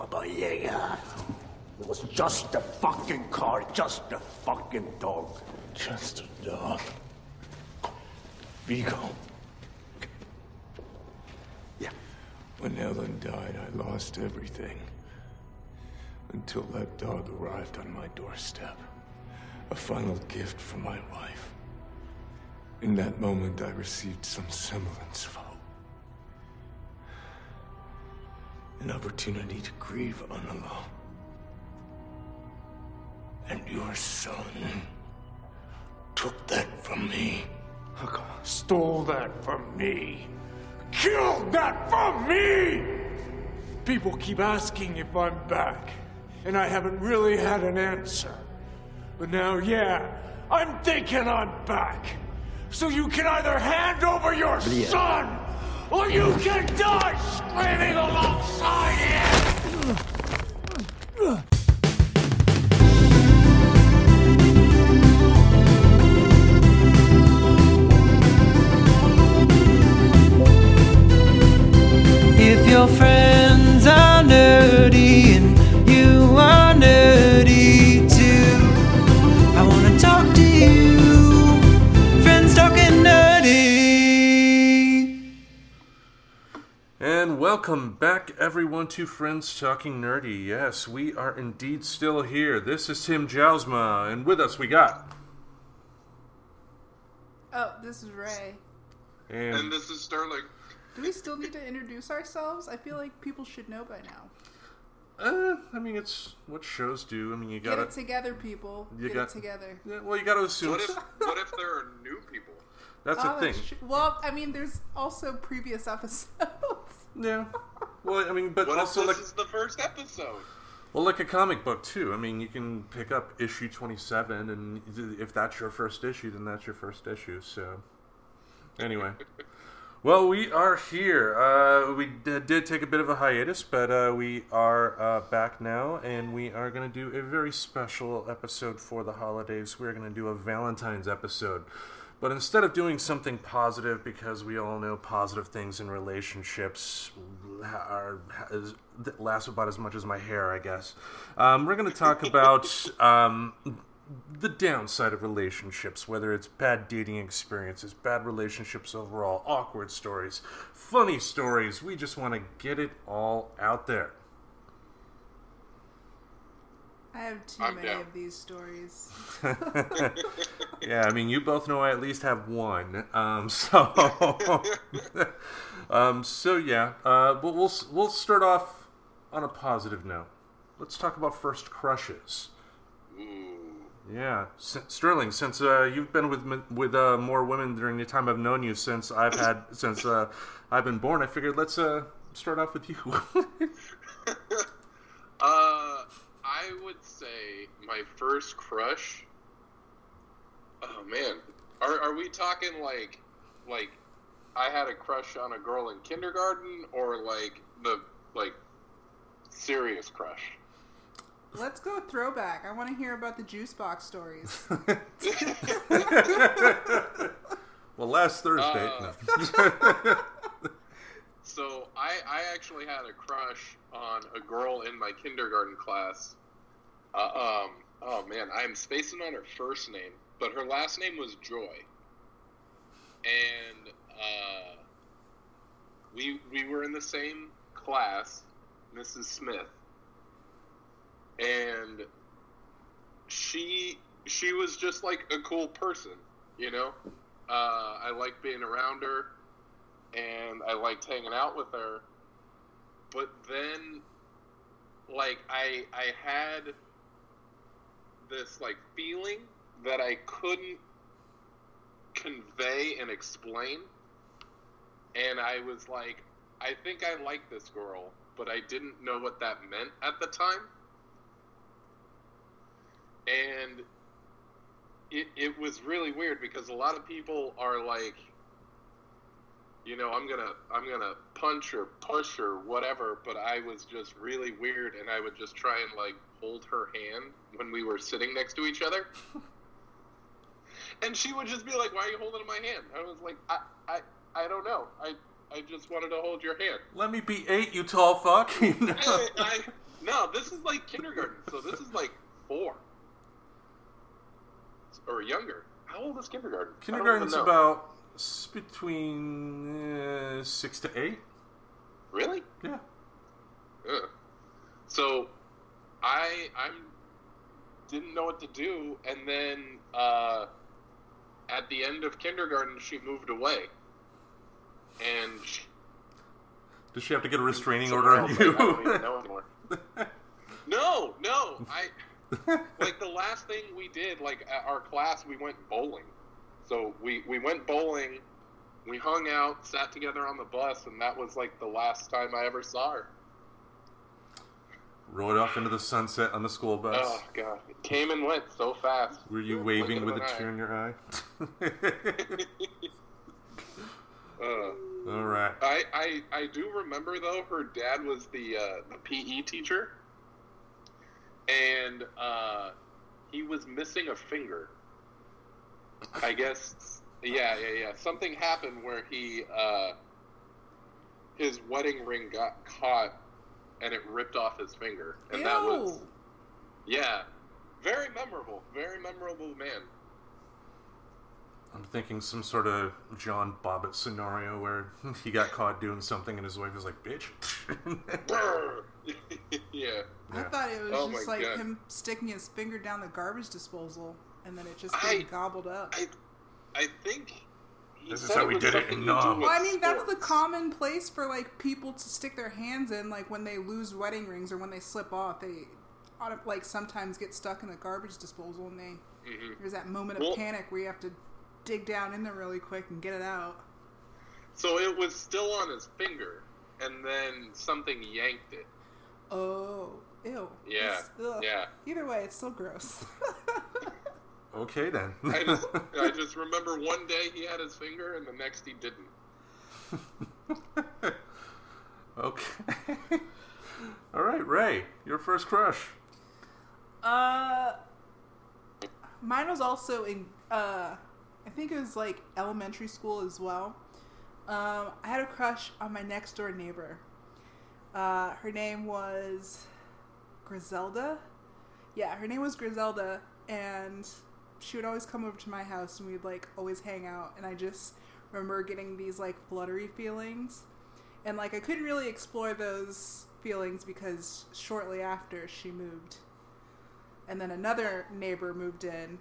Baba Yaga. It was just a fucking car, just a fucking dog. Just a dog. Viggo. Yeah. When Ellen died, I lost everything. Until that dog arrived on my doorstep. A final gift from my wife. In that moment, I received some semblance of An opportunity to grieve unalone. And your son took that from me. Stole that from me. Killed that from me! People keep asking if I'm back, and I haven't really had an answer. But now, yeah, I'm thinking I'm back. So you can either hand over your son, or you can die screaming alongside him! If your friends welcome back, everyone, to Friends Talking Nerdy. Yes, we are indeed still here. This is Tim Jousma, and with us we got. Oh, this is Ray. And, And this is Sterling. Do we still need to introduce ourselves? I feel like people should know by now. uh, I mean, it's what shows do. I mean, you Get gotta. Get it together, people. You Get got- it together. Yeah, well, you gotta assume. What if what if there are new people? that's Oh, the thing. that's well, I mean, there's also previous episodes. Yeah. Well, I mean, but What also this like, is the first episode? well, like a comic book too. I mean, you can pick up issue twenty-seven, and if that's your first issue, then that's your first issue. So, anyway. Well, we are here. Uh, we d- did take a bit of a hiatus, but uh, we are uh, back now, and we are going to do a very special episode for the holidays. We're going to do a Valentine's episode. But instead of doing something positive, because we all know positive things in relationships are, is, last about as much as my hair, I guess, um, we're going to talk about um, the downside of relationships, whether it's bad dating experiences, bad relationships overall, awkward stories, funny stories. We just want to get it all out there. I have too I'm many down. of these stories. Yeah, I mean, you both know I at least have one. Um, so, um, so yeah, uh, but we'll we'll start off on a positive note. Let's talk about first crushes. Yeah, S- Sterling. Since uh, you've been with with uh, more women during the time I've known you, since I've had since uh, I've been born, I figured let's uh, start off with you. Uh, I would say my first crush. Oh man, are are we talking like like I had a crush on a girl in kindergarten, or like the like serious crush? Let's go throwback. I want to hear about the juice box stories. well, last Thursday. Uh, no. So I, I actually had a crush on a girl in my kindergarten class. Uh, um, oh man, I'm spacing on her first name, but her last name was Joy. And uh, we we were in the same class, Mrs. Smith, and she she was just like a cool person, you know. Uh, I liked being around her and I liked hanging out with her. But then, like, I I had this like feeling that I couldn't convey and explain, and I was like, I think I like this girl, but I didn't know what that meant at the time, and. It, it was really weird because a lot of people are like, you know, I'm gonna I'm gonna punch or push or whatever, but I was just really weird and I would just try and like hold her hand when we were sitting next to each other. and she would just be like, Why are you holding my hand? I was like, I I, I don't know. I I just wanted to hold your hand. Let me be eight, you tall fuck. I, I, no, this is like kindergarten. So this is like four or younger. How old is kindergarten? I don't even Kindergarten's about between uh, six to eight. really. Yeah. Ugh. So, I I didn't know what to do, and then uh, at the end of kindergarten, she moved away, and she, Does she have to get a restraining order on else, like, I you? even know anymore. no, no, I like the last thing we did. Like at our class, we went bowling. So we we went bowling. We hung out, sat together on the bus, and that was like the last time I ever saw her. Rode off into the sunset on the school bus. Oh god, it came and went so fast. Were you waving with a eye. tear in your eye? Uh, All right. I, I I do remember though her dad was the uh, the PE teacher, and uh, he was missing a finger. I guess yeah yeah yeah something happened where he uh, his wedding ring got caught and it ripped off his finger and that was yeah very memorable very memorable man. I'm thinking some sort of John Bobbitt scenario where he got caught doing something and his wife was like, "Bitch." Yeah. I Yeah. thought it was Oh just like God. him sticking his finger down the garbage disposal and then it just I- getting gobbled up. I I think he This is how we did it something in to Nam. Well, I mean, that's the common place for like people to stick their hands in, like when they lose wedding rings or when they slip off. They, like, sometimes get stuck in the garbage disposal, and they Mhm. there's that moment of Well- panic where you have to dig down in there really quick and get it out. So it was still on his finger, and then something yanked it. Oh, ew. Yeah, It's- yeah. Either way, it's still gross. okay then. I just I just remember one day he had his finger, and the next he didn't. okay. All right, Ray, your first crush. Uh, mine was also in. Uh, I think it was like elementary school as well. Um, I had a crush on my next door neighbor. Uh, her name was Griselda. Yeah, her name was Griselda, and she would always come over to my house, and we'd like always hang out. And I just remember getting these like fluttery feelings, and like I couldn't really explore those feelings because shortly after she moved and then another neighbor moved in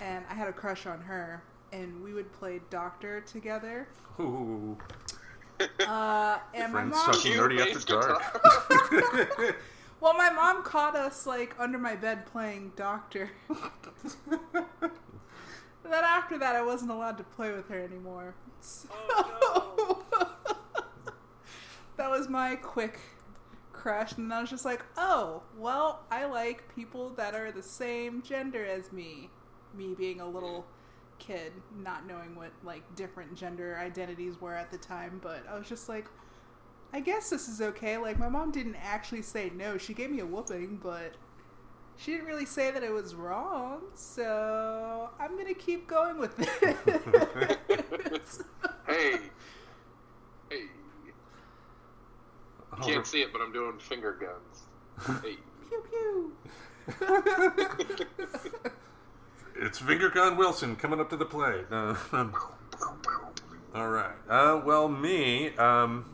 and i had a crush on her and we would play doctor together Ooh, uh, and my mom sucking nerdy after dark. well my mom caught us like under my bed playing doctor. Then after that i wasn't allowed to play with her anymore. So oh, that was my quick crush and i was just like oh well i like people that are the same gender as me. Me being a little kid not knowing what like different gender identities were at the time but i was just like i guess this is okay like my mom didn't actually say no she gave me a whooping but she didn't really say that it was wrong so i'm gonna keep going with it hey, hey. All Can't see it, but I'm doing finger guns. Hey. pew pew It's Finger Gun Wilson coming up to the plate. Uh, all right. Uh, well, me, um,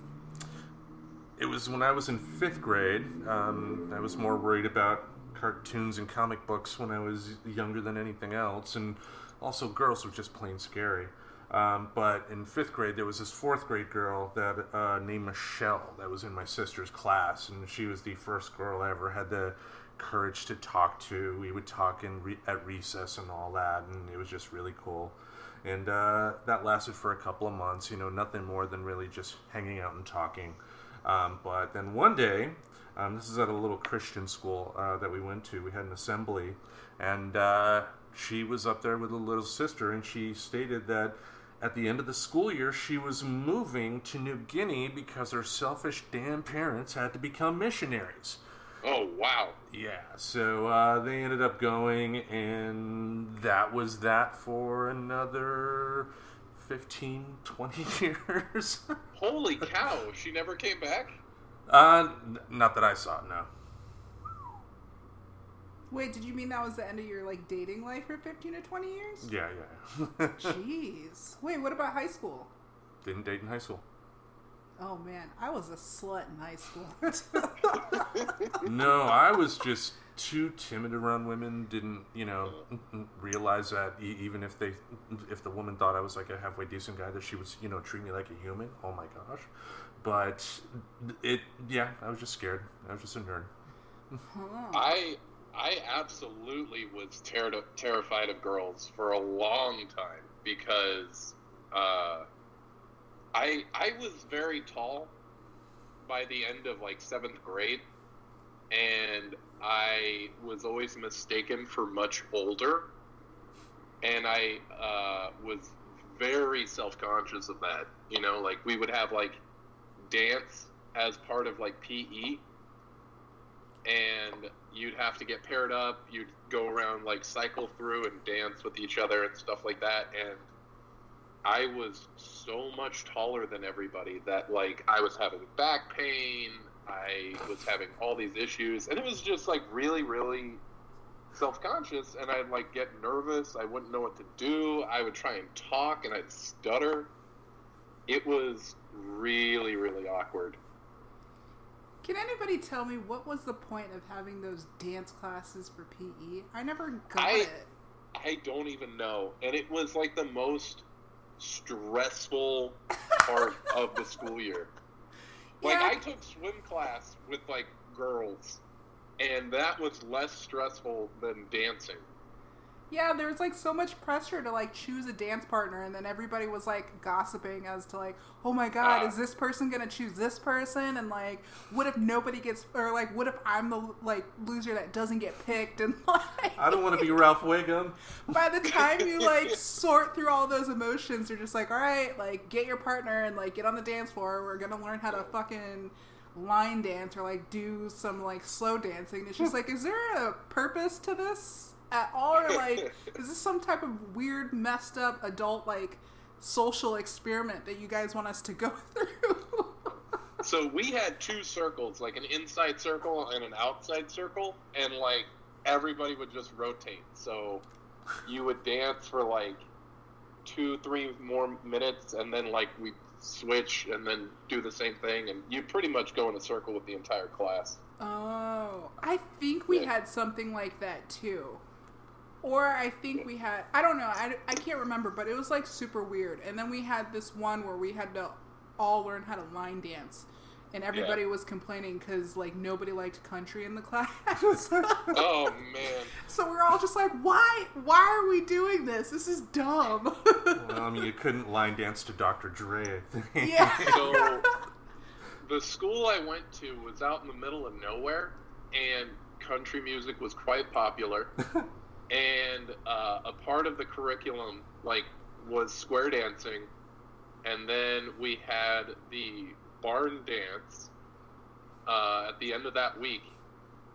it was when I was in fifth grade. Um, I was more worried about cartoons and comic books when I was younger than anything else, and also girls were just plain scary. Um, but in fifth grade, there was this fourth grade girl that uh, named Michelle that was in my sister's class, and she was the first girl I ever had the courage to talk to. We would talk in re- at recess and all that, and it was just really cool. And uh, that lasted for a couple of months. You know, nothing more than really just hanging out and talking. Um, but then one day, um, this is at a little Christian school uh, that we went to. We had an assembly, and uh, she was up there with a little sister, and she stated that at the end of the school year, she was moving to New Guinea because her selfish damn parents had to become missionaries. Oh wow. Yeah, so uh, they ended up going, and that was that for another 15, 20 years. Holy cow! She never came back. uh, n- not that I saw, no. Wait, did you mean that was the end of your like dating life for 15 to 20 years? Yeah, yeah. Jeez. Wait, what about high school? Didn't date in high school. Oh man, I was a slut in high school. No, I was just too timid around women. Didn't you know realize that e- even if they if the woman thought I was like a halfway decent guy, that she was you know treat me like a human. Oh my gosh! But it yeah, I was just scared. I was just a nerd. I I absolutely was ter- terrified of girls for a long time because uh, I I was very tall by the end of like seventh grade, and I was always mistaken for much older, and I uh, was very self conscious of that. You know, like we would have like dance as part of like PE and you'd have to get paired up. You'd go around like cycle through and dance with each other and stuff like that. And I was so much taller than everybody that like I was having back pain. I was having all these issues, and it was just like really, really self-conscious. And I'd like get nervous. I wouldn't know what to do. I would try and talk, and I'd stutter. It was really, really awkward. Can anybody tell me what was the point of having those dance classes for PE? I never got I- it. I don't even know. And it was like the most stressful part of the school year. Like Yeah. I took swim class with like girls and that was less stressful than dancing. Yeah, there was like so much pressure to like choose a dance partner, and then everybody was like gossiping as to like, oh my god, Ah. is this person gonna choose this person? And like, what if nobody gets, or like, what if I'm the like loser that doesn't get picked? And like, I don't want to be Ralph Wiggum. by the time you like sort through all those emotions, you're just like, all right, like get your partner and like get on the dance floor. We're gonna learn how to fucking line dance or like do some like slow dancing. It's just like, is there a purpose to this at all, or like, is this some type of weird, messed up adult like social experiment that you guys want us to go through? So we had two circles, like an inside circle and an outside circle, and like everybody would just rotate. So you would dance for like two, three more minutes, and then like we switch and then do the same thing, and you pretty much go in a circle with the entire class. Oh, I think we Yeah. had something like that too. Or I think we had, I don't know, I, I can't remember, but it was like super weird. And then we had this one where we had to all learn how to line dance. And everybody Yeah. was complaining because like nobody liked country in the class. Oh man! so we're all just like, why? Why are we doing this? This is dumb. Well, I mean, you couldn't line dance to Dr. Dre. I think. yeah. So the school I went to was out in the middle of nowhere, and country music was quite popular. And uh, a part of the curriculum, like, was square dancing, and then we had the barn dance uh, at the end of that week,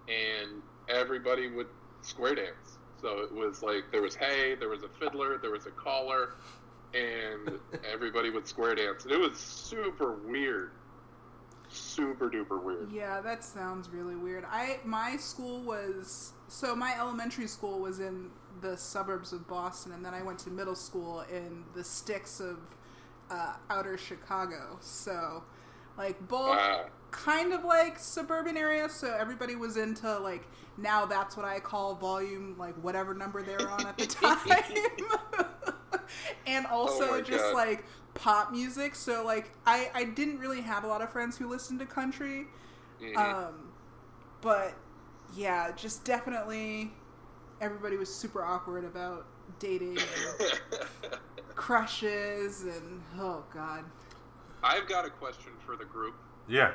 and everybody would square dance. So it was like there was hay, there was a fiddler, there was a caller, and everybody would square dance. And it was super weird. Super duper weird. Yeah, that sounds really weird. I my school was so my elementary school was in the suburbs of Boston, and then I went to middle school in the sticks of uh, outer Chicago. So, like both Ah. kind of like suburban areas. So everybody was into like now that's what I call volume, like whatever number they were on at the time. and also Oh just God. like pop music. So like I I didn't really have a lot of friends who listened to country. Mhm. Um, but yeah, just definitely everybody was super awkward about dating and crushes and oh god. I've got a question for the group. Yeah.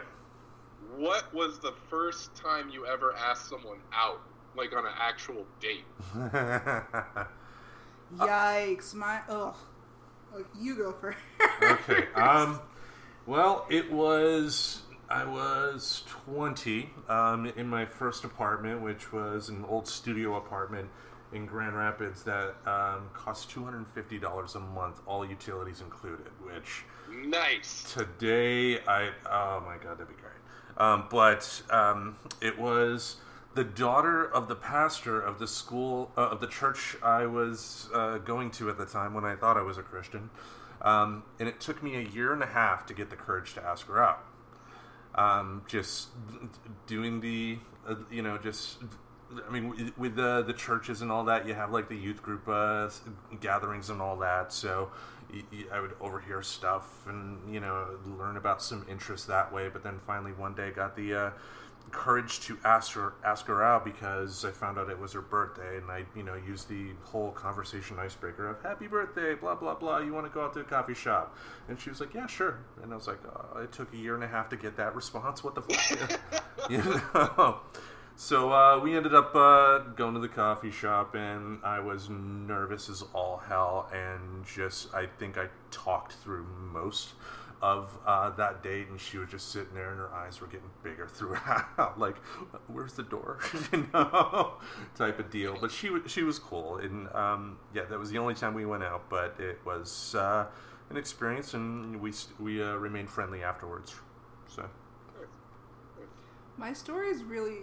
What was the first time you ever asked someone out, like on an actual date? Yikes, my ugh. Oh, You go first. okay. Um. Well, it was I was twenty um, in my first apartment, which was an old studio apartment in Grand Rapids that um, cost two hundred and fifty dollars a month, all utilities included. Which Nice. today I oh my god, that'd be great. Um, but um, it was the daughter of the pastor of the school uh, of the church I was uh, going to at the time when I thought I was a Christian, um, and it took me a year and a half to get the courage to ask her out. Um, just doing the, uh, you know, just. I mean, with- the the churches and all that, you have like the youth group uh, gatherings and all that. So I would overhear stuff and you know learn about some interests that way. But then finally one day got the uh, courage to ask her ask her out because I found out it was her birthday, and I you know used the whole conversation icebreaker of "Happy birthday," blah blah blah. You want to go out to a coffee shop? And she was like, "Yeah, sure." And I was like, oh, "It took a year and a half to get that response. What the fuck?" you know. So uh, we ended up uh, going to the coffee shop, and I was nervous as all hell, and just I think I talked through most of uh, that date, and she was just sitting there, and her eyes were getting bigger throughout, like, "Where's the door?" you know, type of deal. But she was she was cool, and um, yeah, that was the only time we went out, but it was uh, an experience, and we we uh, remained friendly afterwards. So My story is really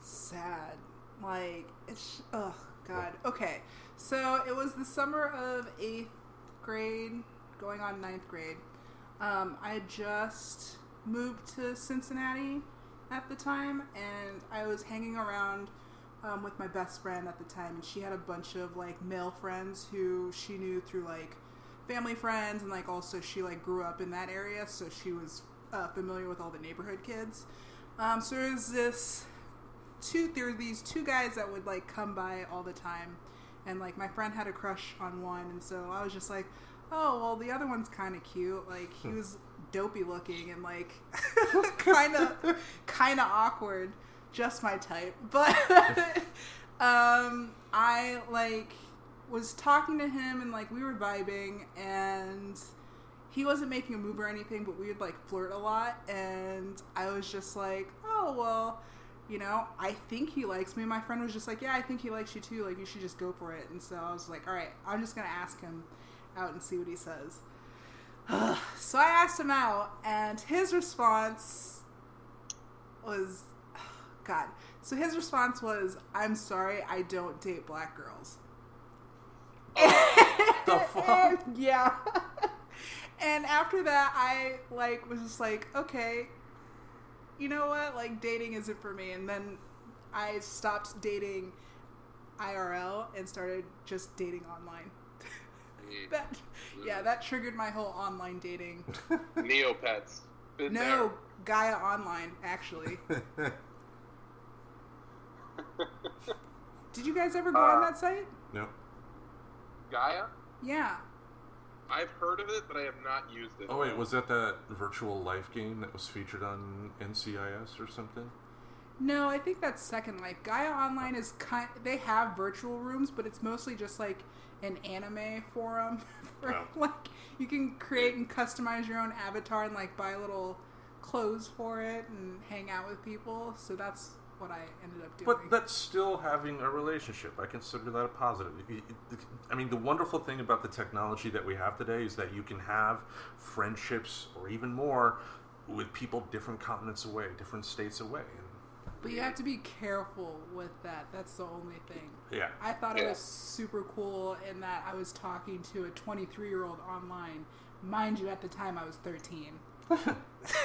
sad. Like it's oh god. Okay, so it was the summer of eighth grade, going on ninth grade. Um, I just moved to Cincinnati at the time, and I was hanging around um, with my best friend at the time, and she had a bunch of like male friends who she knew through like family friends, and like also she like grew up in that area, so she was uh, familiar with all the neighborhood kids. Um, so there was this two there were these two guys that would like come by all the time and like my friend had a crush on one and so i was just like oh well the other one's kind of cute like he was dopey looking and like kind of kind of awkward just my type but um i like was talking to him and like we were vibing and he wasn't making a move or anything, but we would like flirt a lot, and I was just like, oh well, you know, I think he likes me. My friend was just like, yeah, I think he likes you too. Like you should just go for it. And so I was like, all right, I'm just gonna ask him out and see what he says. so I asked him out, and his response was, God. So his response was, "I'm sorry, I don't date black girls." the fuck. And- yeah. and after that, I like was just like, okay, you know what? Like dating isn't for me. And then I stopped dating IRL and started just dating online. That yeah, that triggered my whole online dating. Neopets. Been No, Gaia Online actually. Did you guys ever go on Uh, that site? no. Gaia? Yeah. I've heard of it, but I have not used it. Oh wait, was that that virtual life game that was featured on NCIS or something? No, I think that's Second Life. Gaia Online is kind. They have virtual rooms, but it's mostly just like an anime forum. For, Oh. Like you can create and customize your own avatar and like buy little clothes for it and hang out with people. So that's what I ended up doing. But that's still having a relationship. I consider that a positive. It- it- I mean, the wonderful thing about the technology that we have today is that you can have friendships or even more with people different continents away, different states away. And But you have to be careful with that. That's the only thing. yeah, I thought it was super cool in that I was talking to a 23 year old online. Mind you, at the time I was 13.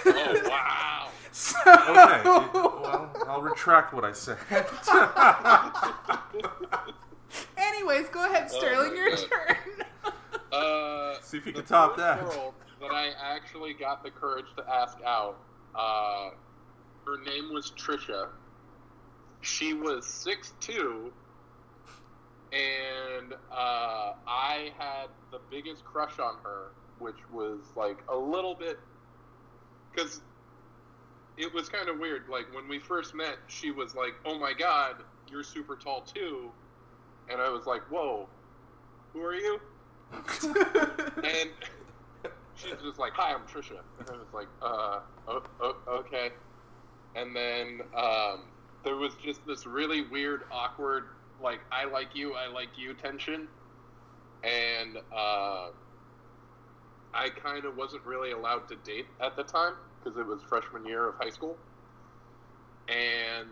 Oh, wow. So, okay. well, I'll retract what I said. anyways, go ahead, Sterling. my your God. turn. Uh, See if you can top that. Girl that I actually got the courage to ask out. Uh, her name was Trisha. She was 6'2", and uh, I had the biggest crush on her, which was like a little bit because it was kind of weird. Like when we first met, she was like, "Oh my god, you're super tall too," and I was like, "Whoa, who are you?" and she's just like, "Hi, I'm Trisha," and I was like, "Uh, o- o- okay." And then um, there was just this really weird, awkward, like "I like you, I like you" tension, and uh, I kind of wasn't really allowed to date at the time because it was freshman year of high school, and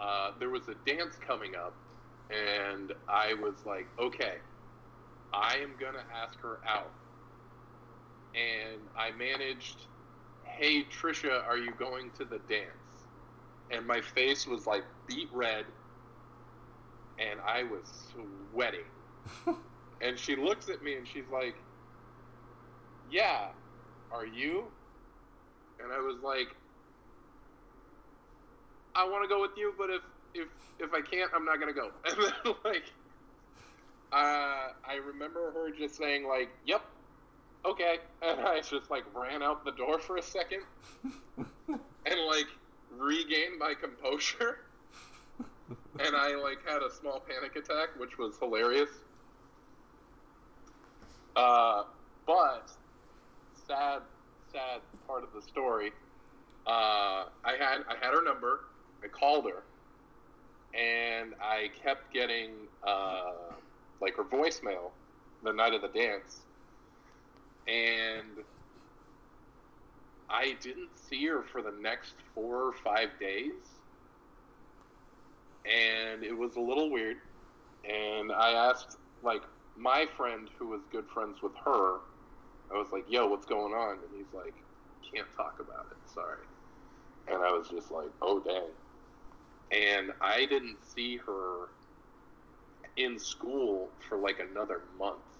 uh, there was a dance coming up, and I was like, okay, I am gonna ask her out. And I managed, hey Trisha, are you going to the dance? And my face was like beet red, and I was sweating. and she looks at me and she's like, yeah, are you? And I was like, I want to go with you, but if if if I can't, I'm not gonna go. And then like, uh, I remember her just saying like, "Yep, okay," and I just like ran out the door for a second, and like regained my composure, and I like had a small panic attack, which was hilarious. Uh, but sad, sad part of the story. Uh, I had I had her number. I called her, and I kept getting uh, like her voicemail the night of the dance, and I didn't see her for the next four or five days, and it was a little weird. And I asked like my friend who was good friends with her. I was like, "Yo, what's going on?" And he's like, "Can't talk about it. Sorry." And I was just like, "Oh dang." And I didn't see her in school for like another month.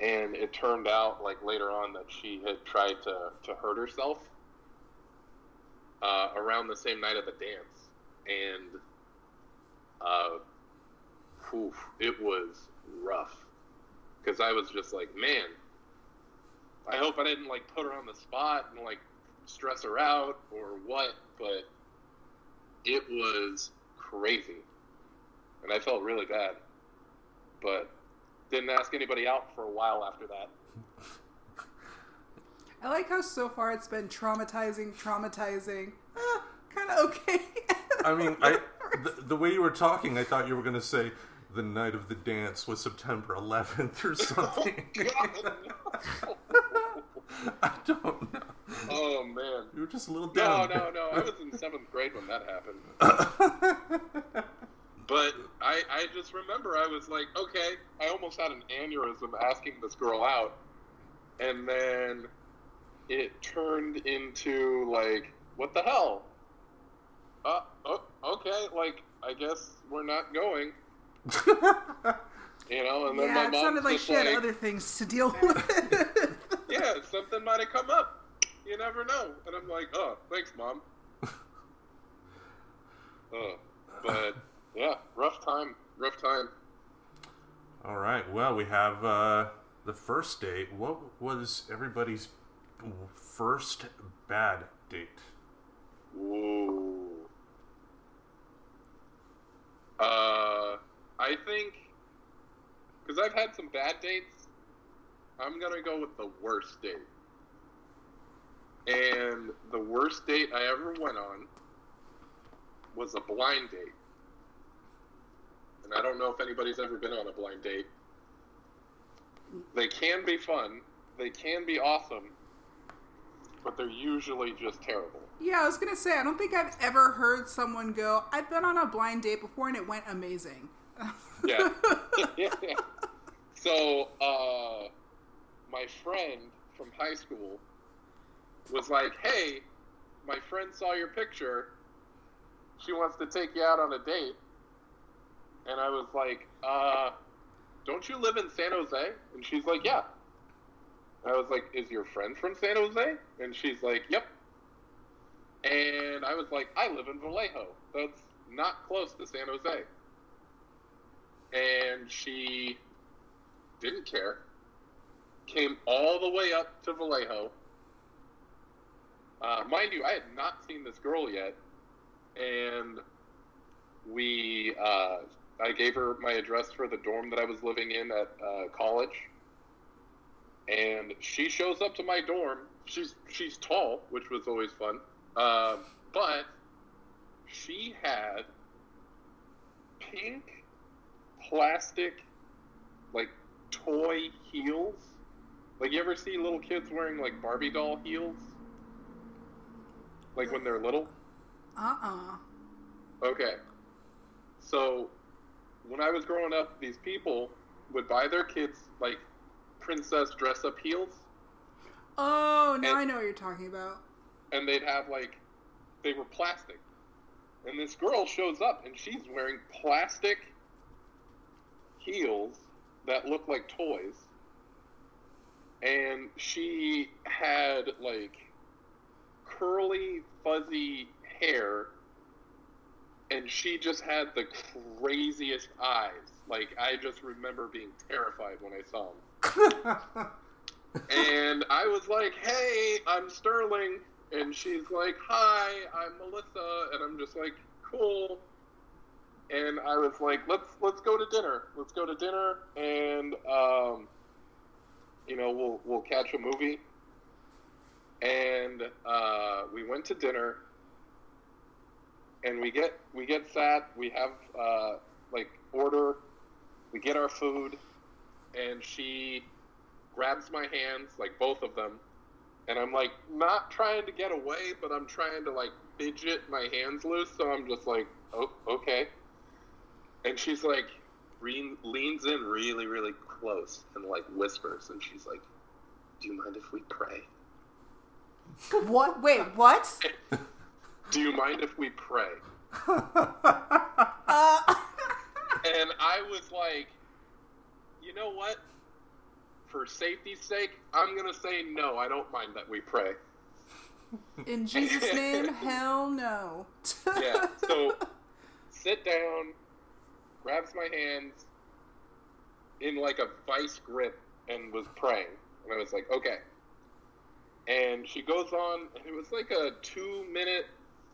And it turned out like later on that she had tried to, to hurt herself uh, around the same night of the dance. And uh, whew, it was rough. Because I was just like, man, I hope I didn't like put her on the spot and like stress her out or what, but it was crazy. And I felt really bad. But didn't ask anybody out for a while after that. I like how so far it's been traumatizing, traumatizing, uh, kind of okay. I mean, I the, the way you were talking, I thought you were going to say the night of the dance was September 11th or something. I don't know. Oh man. You were just a little No, no, no. I was in seventh grade when that happened. But I, I just remember I was like, okay, I almost had an aneurysm asking this girl out. And then it turned into like, what the hell? Uh, oh, okay, like, I guess we're not going. You know, and then yeah, my it mom sounded like she had like, other things to deal with. yeah, something might have come up. You never know. And I'm like, oh, thanks, mom. uh, but yeah, rough time. Rough time. All right. Well, we have uh, the first date. What was everybody's first bad date? Ooh. Uh, I think because I've had some bad dates, I'm gonna go with the worst date. And the worst date I ever went on was a blind date. And I don't know if anybody's ever been on a blind date. They can be fun, they can be awesome, but they're usually just terrible. yeah, I was gonna say I don't think I've ever heard someone go, "I've been on a blind date before and it went amazing." Yeah. so, uh, my friend from high school was like, "Hey, my friend saw your picture. She wants to take you out on a date." And I was like, "Uh, don't you live in San Jose?" And she's like, "Yeah." I was like, "Is your friend from San Jose?" And she's like, "Yep." And I was like, "I live in Vallejo. That's not close to San Jose." and she didn't care. Came all the way up to Vallejo. Uh, mind you, I had not seen this girl yet, and we. Uh, I gave her my address for the dorm that I was living in at uh, college, and she shows up to my dorm. She's she's tall, which was always fun, um, but she had pink plastic like toy heels. Like you ever see little kids wearing like Barbie doll heels? Like when they're little? Uh uh Okay. So, when I was growing up, these people would buy their kids like princess dress up heels, Oh, now And- I know what you're talking about. and they'd have like, they were plastic. And this girl shows up and she's wearing plastic heels that look like toys. And she had like curly, fuzzy hair. And she just had the craziest eyes. Like, I just remember being terrified when I saw them. and I was like, "Hey, I'm Sterling," and she's like, "Hi, I'm Melissa," and I'm just like, "Cool." And I was like, "Let's let's go to dinner. Let's go to dinner, and um, you know, we'll we'll catch a movie." And uh, we went to dinner, and we get we get sat. We have uh, like order. We get our food, and she grabs my hands, like both of them, and I'm like not trying to get away, but I'm trying to like fidget my hands loose. So I'm just like, oh, okay. And she's like, re- leans in really, really close and like whispers, and she's like, "Do you mind if we pray? What? Wait, what? Do you mind if we pray?" Uh, And I was like, you know what? For safety's sake, I'm gonna say no. I don't mind that we pray. in Jesus' name, hell no. yeah. So sit down, grabs my hands in like a vice grip, and was praying. And I was like, okay. And she goes on, and it was like a two minute,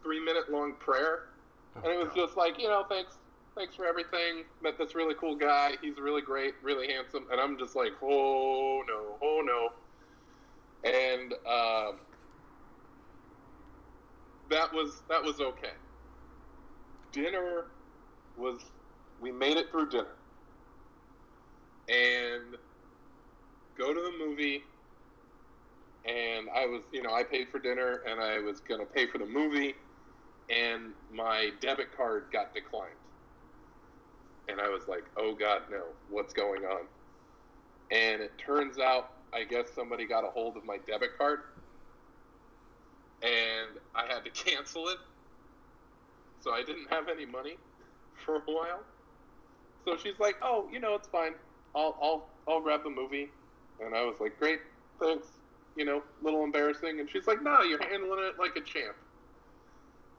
three minute long prayer. And it was just like, you know, thanks, thanks for everything. Met this really cool guy. He's really great, really handsome. And I'm just like, oh no, oh no. And um, that was that was okay. Dinner was we made it through dinner. And go to the movie and I was, you know, I paid for dinner and I was going to pay for the movie and my debit card got declined. And I was like, "Oh god, no. What's going on?" And it turns out I guess somebody got a hold of my debit card and I had to cancel it. So I didn't have any money for a while. So she's like, "Oh, you know, it's fine. I'll I'll I'll grab the movie." And I was like, "Great, thanks." You know, a little embarrassing. And she's like, "No, you're handling it like a champ."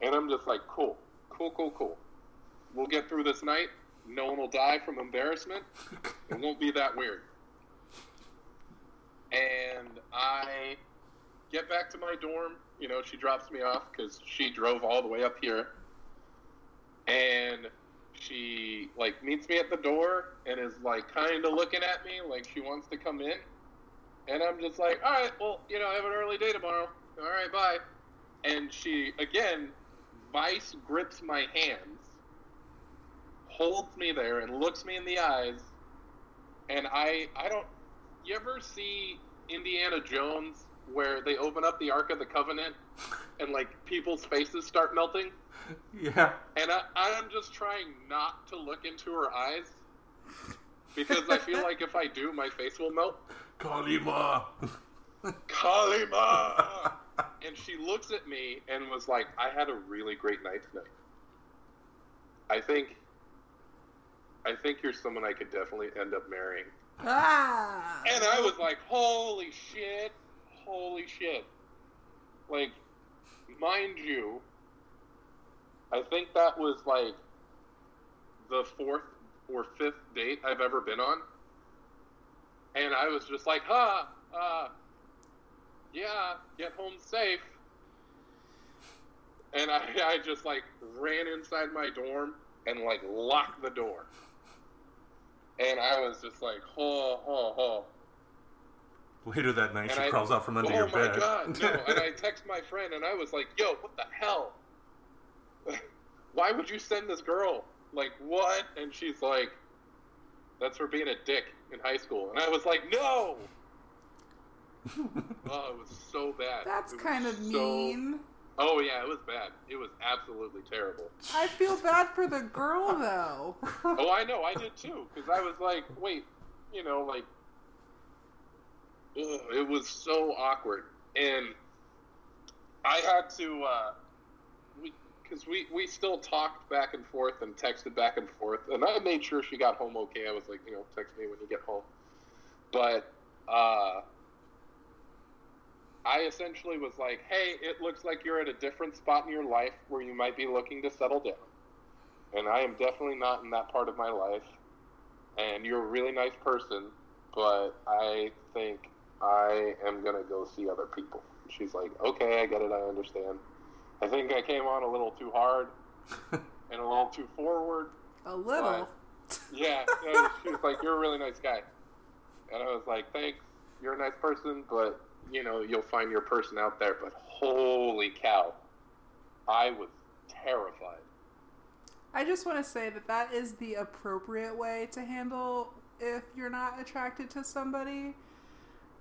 And I'm just like, "Cool, cool, cool, cool. We'll get through this night. No one will die from embarrassment. It won't be that weird." And I get back to my dorm. You know, she drops me off because she drove all the way up here. And she, like, meets me at the door and is, like, kind of looking at me like she wants to come in. And I'm just like, all right, well, you know, I have an early day tomorrow. All right, bye. And she, again, vice grips my hands, holds me there, and looks me in the eyes. And I, I don't, you ever see Indiana Jones where they open up the Ark of the Covenant and like people's faces start melting? Yeah. And I, I'm just trying not to look into her eyes because I feel like if I do, my face will melt. Kali Ma. Kalima! and she looks at me and was like, I had a really great night tonight. I think, I think you're someone I could definitely end up marrying. ah. And I was like, holy shit, holy shit. Like, mind you, I think that was like the fourth or fifth date I've ever been on. And I was just like, huh, uh, yeah, get home safe. And I, I just like ran inside my dorm and like locked the door. And I was just like, oh, oh, oh. Later that night, And she I- crawls out from under oh your my bed. god, no! And I text my friend, and I was like, "Yo, what the hell? Why would you send this girl? Like, what?" And she's like, "That's for being a dick in high school." And I was like, "No!" oh, it was so bad. That's It kind of so mean. Oh yeah, it was bad. It was absolutely terrible. I feel bad for the girl though. Oh, I know, I did too, because I was like, wait, you know, like, ugh, it was so awkward, and I had to, uh, we, because we we still talked back and forth and texted back and forth, and I made sure she got home okay. I was like, you know, text me when you get home, but uh, I essentially was like, hey, it looks like you're at a different spot in your life where you might be looking to settle down and I am definitely not in that part of my life. And you're a really nice person, but I think I am gonna go see other people. She's like, okay, I get it, I understand. I think I came on a little too hard and a little too forward. A little. Yeah, and she was like, you're a really nice guy, and I was like, thanks, you're a nice person, but you know, you'll find your person out there. But holy cow, I was terrified. I just want to say that that is the appropriate way to handle if you're not attracted to somebody.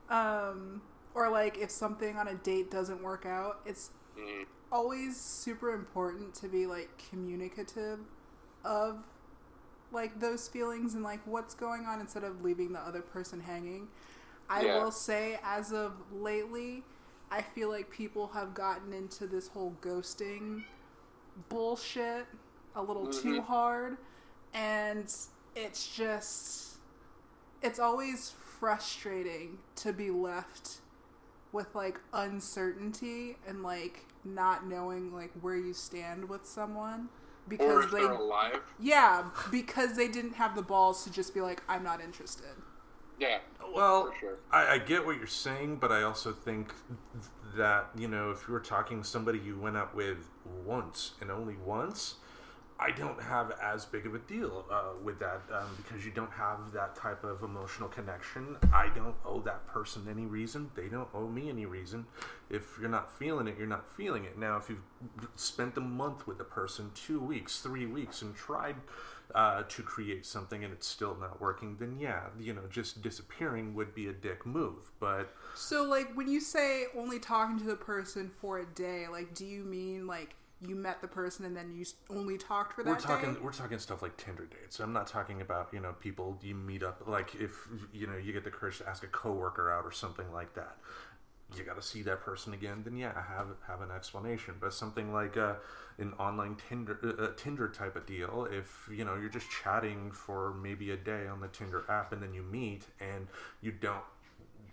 Um, or like if something on a date doesn't work out, it's Mhm. always super important to be like communicative of like those feelings and like what's going on instead of leaving the other person hanging. I Yeah. will say as of lately, I feel like people have gotten into this whole ghosting bullshit a little too Mhm. hard and it's just it's always frustrating to be left with like uncertainty and like not knowing like where you stand with someone because they they're alive. yeah because they didn't have the balls to just be like i'm not interested Yeah. Well, sure. I, I get what you're saying, but I also think that you know if you were talking to somebody you went out with once and only once, I don't have as big of a deal uh, with that um, because you don't have that type of emotional connection. I don't owe that person any reason. They don't owe me any reason. If you're not feeling it, you're not feeling it. Now, if you've spent a month with a person, two weeks, three weeks, and tried uh, to create something and it's still not working, then yeah, you know, just disappearing would be a dick move. But so like when you say only talking to the person for a day like do you mean like you met the person and then you only talked for that we're talking day we're talking stuff like Tinder dates. I'm not talking about you know people you meet up like if you know you get the courage to ask a coworker out or something like that. You got to see that person again, then yeah, have have an explanation. But something like uh, an online Tinder uh, uh, Tinder type of deal, if you know you're just chatting for maybe a day on the Tinder app and then you meet and you don't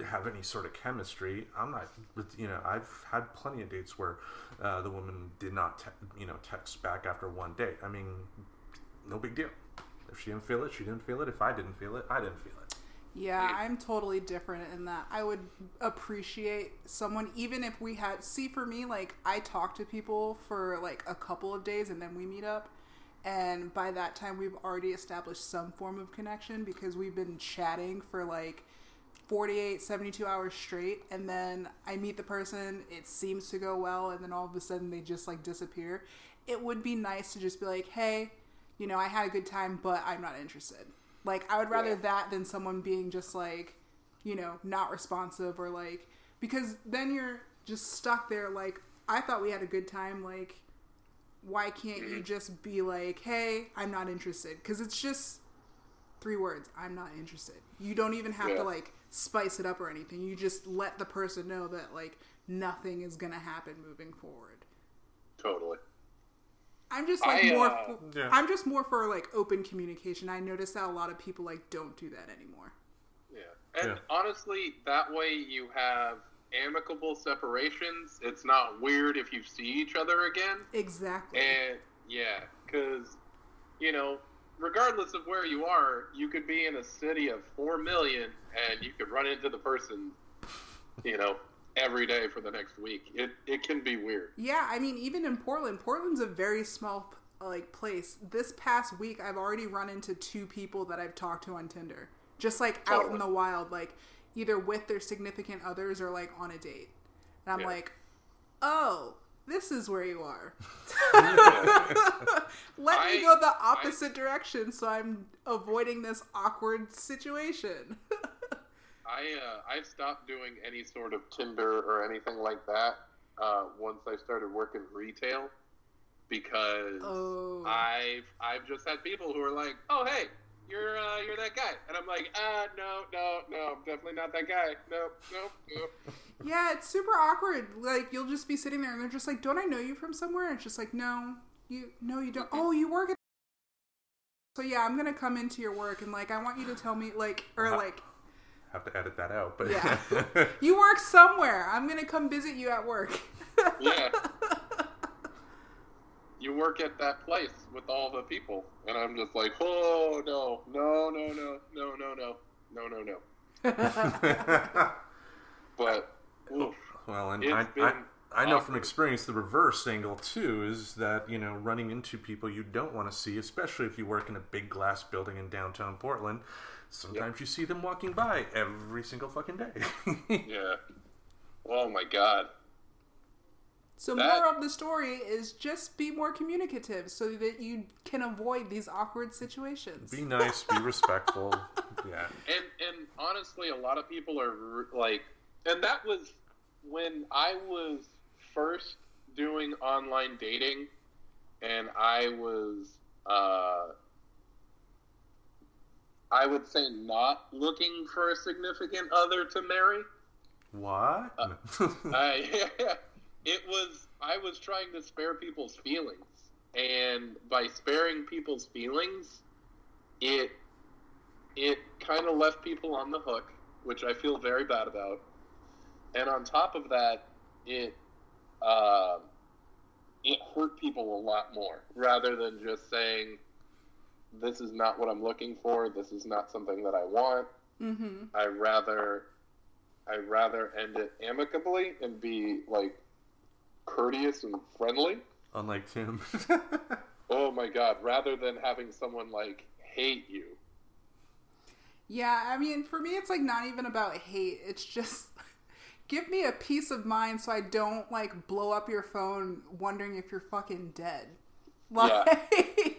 have any sort of chemistry. I'm not, you know, I've had plenty of dates where uh, the woman did not, te- you know, text back after one date. I mean, no big deal. If she didn't feel it, she didn't feel it. If I didn't feel it, I didn't feel it. Yeah, I'm totally different in that. I would appreciate someone even if we had see for me like I talk to people for like a couple of days and then we meet up and by that time we've already established some form of connection because we've been chatting for like 48 72 hours straight and then I meet the person it seems to go well and then all of a sudden they just like disappear. It would be nice to just be like, "Hey, you know, I had a good time, but I'm not interested." Like I would rather Yeah. that than someone being just like, you know, not responsive or like because then you're just stuck there like I thought we had a good time like why can't you mm-hmm. just be like, "Hey, I'm not interested?" cuz it's just three words, "I'm not interested." You don't even have Yeah. to like spice it up or anything. You just let the person know that like nothing is going to happen moving forward. Totally. I'm just like I, more. uh, for, Yeah. I'm just more for like open communication. I notice that a lot of people like don't do that anymore. Yeah. And Yeah. honestly, that way you have amicable separations. It's not weird if you see each other again. Exactly. And yeah, because, you know, regardless of where you are, you could be in a city of 4 million and you could run into the person, you know, every day for the next week. It, it can be weird. yeah, I mean, even in Portland, Portland's a very small like place. This past week, I've already run into two people that I've talked to on Tinder, just like oh, out in the wild, like either with their significant others or like on a date. And I'm Yeah. like, oh, this is where you are. Let I- me go the opposite direction so I'm avoiding this awkward situation. I uh, I've stopped doing any sort of Tinder or anything like that uh, once I started working retail because Oh. I've I've just had people who are like, "Oh, hey, you're uh, you're that guy," and I'm like, "Ah, no, no, no, I'm definitely not that guy. Nope, nope, nope." Yeah, it's super awkward. Like you'll just be sitting there and they're just like, "Don't I know you from somewhere?" And it's just like, "No, you no, you don't. Oh, you work at." So yeah, I'm gonna come into your work and like I want you to tell me like or Uh-huh. like Have to edit that out, but yeah, you work somewhere. I'm gonna come visit you at work. Yeah. You work at that place with all the people, and I'm just like, "Oh no, no, no, no, no, no, no, no, no, no." But oof, Well, and It's I, I, been I know from experience the reverse angle too is that you know running into people you don't want to see, especially if you work in a big glass building in downtown Portland. Sometimes you see them walking by every single fucking day. yeah. Oh my god. So That- more of the story is just be more communicative so that you can avoid these awkward situations. be nice, be respectful. Yeah. And and honestly, a lot of people are like, and that was when I was first doing online dating, and I was, uh, I would say, not looking for a significant other to marry. What? I, it was I was trying to spare people's feelings, and by sparing people's feelings, it it kind of left people on the hook, which I feel very bad about. And on top of that, it uh, it hurt people a lot more, rather than just saying, "This is not what I'm looking for. This is not something that I want." mm-hmm. I rather I rather end it amicably and be like courteous and friendly. Unlike Tim. Oh my god, rather than having someone like hate you. Yeah, I mean, for me, it's like not even about hate. It's just give me a peace of mind so I don't like blow up your phone wondering if you're fucking dead. Like,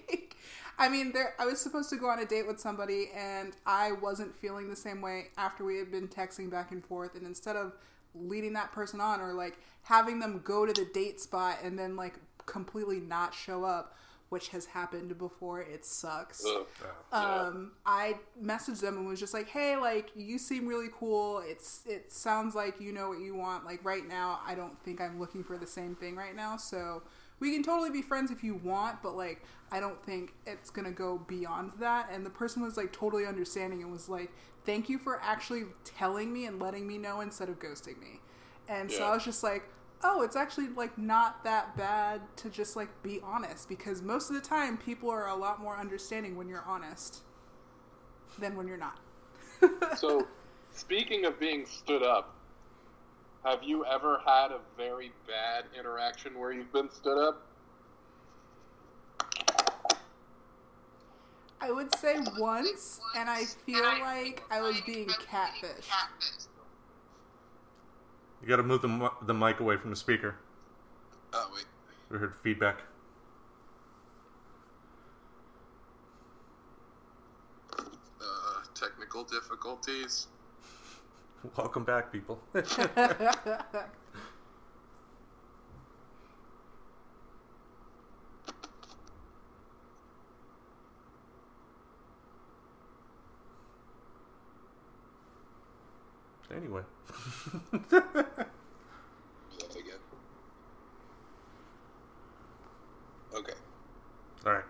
I mean, there. I was supposed to go on a date with somebody, and I wasn't feeling the same way after we had been texting back and forth. And instead of leading that person on or like having them go to the date spot and then like completely not show up, which has happened before, it sucks Ugh. um, I messaged them and was just like, "Hey, like you seem really cool. It's it sounds like you know what you want. Like right now, I don't think I'm looking for the same thing right now. So we can totally be friends if you want, but like I don't think it's gonna go beyond that." And the person was like totally understanding and was like, "Thank you for actually telling me and letting me know instead of ghosting me." And so I was just like, oh, it's actually like not that bad to just like be honest because most of the time people are a lot more understanding when you're honest than when you're not. So speaking of being stood up, have you ever had a very bad interaction where you've been stood up? I would say once, and I feel like I was being catfished. you got to move the, the mic away from the speaker. Oh wait. We heard feedback. Uh, technical difficulties. Welcome back, people. anyway. Okay. All right.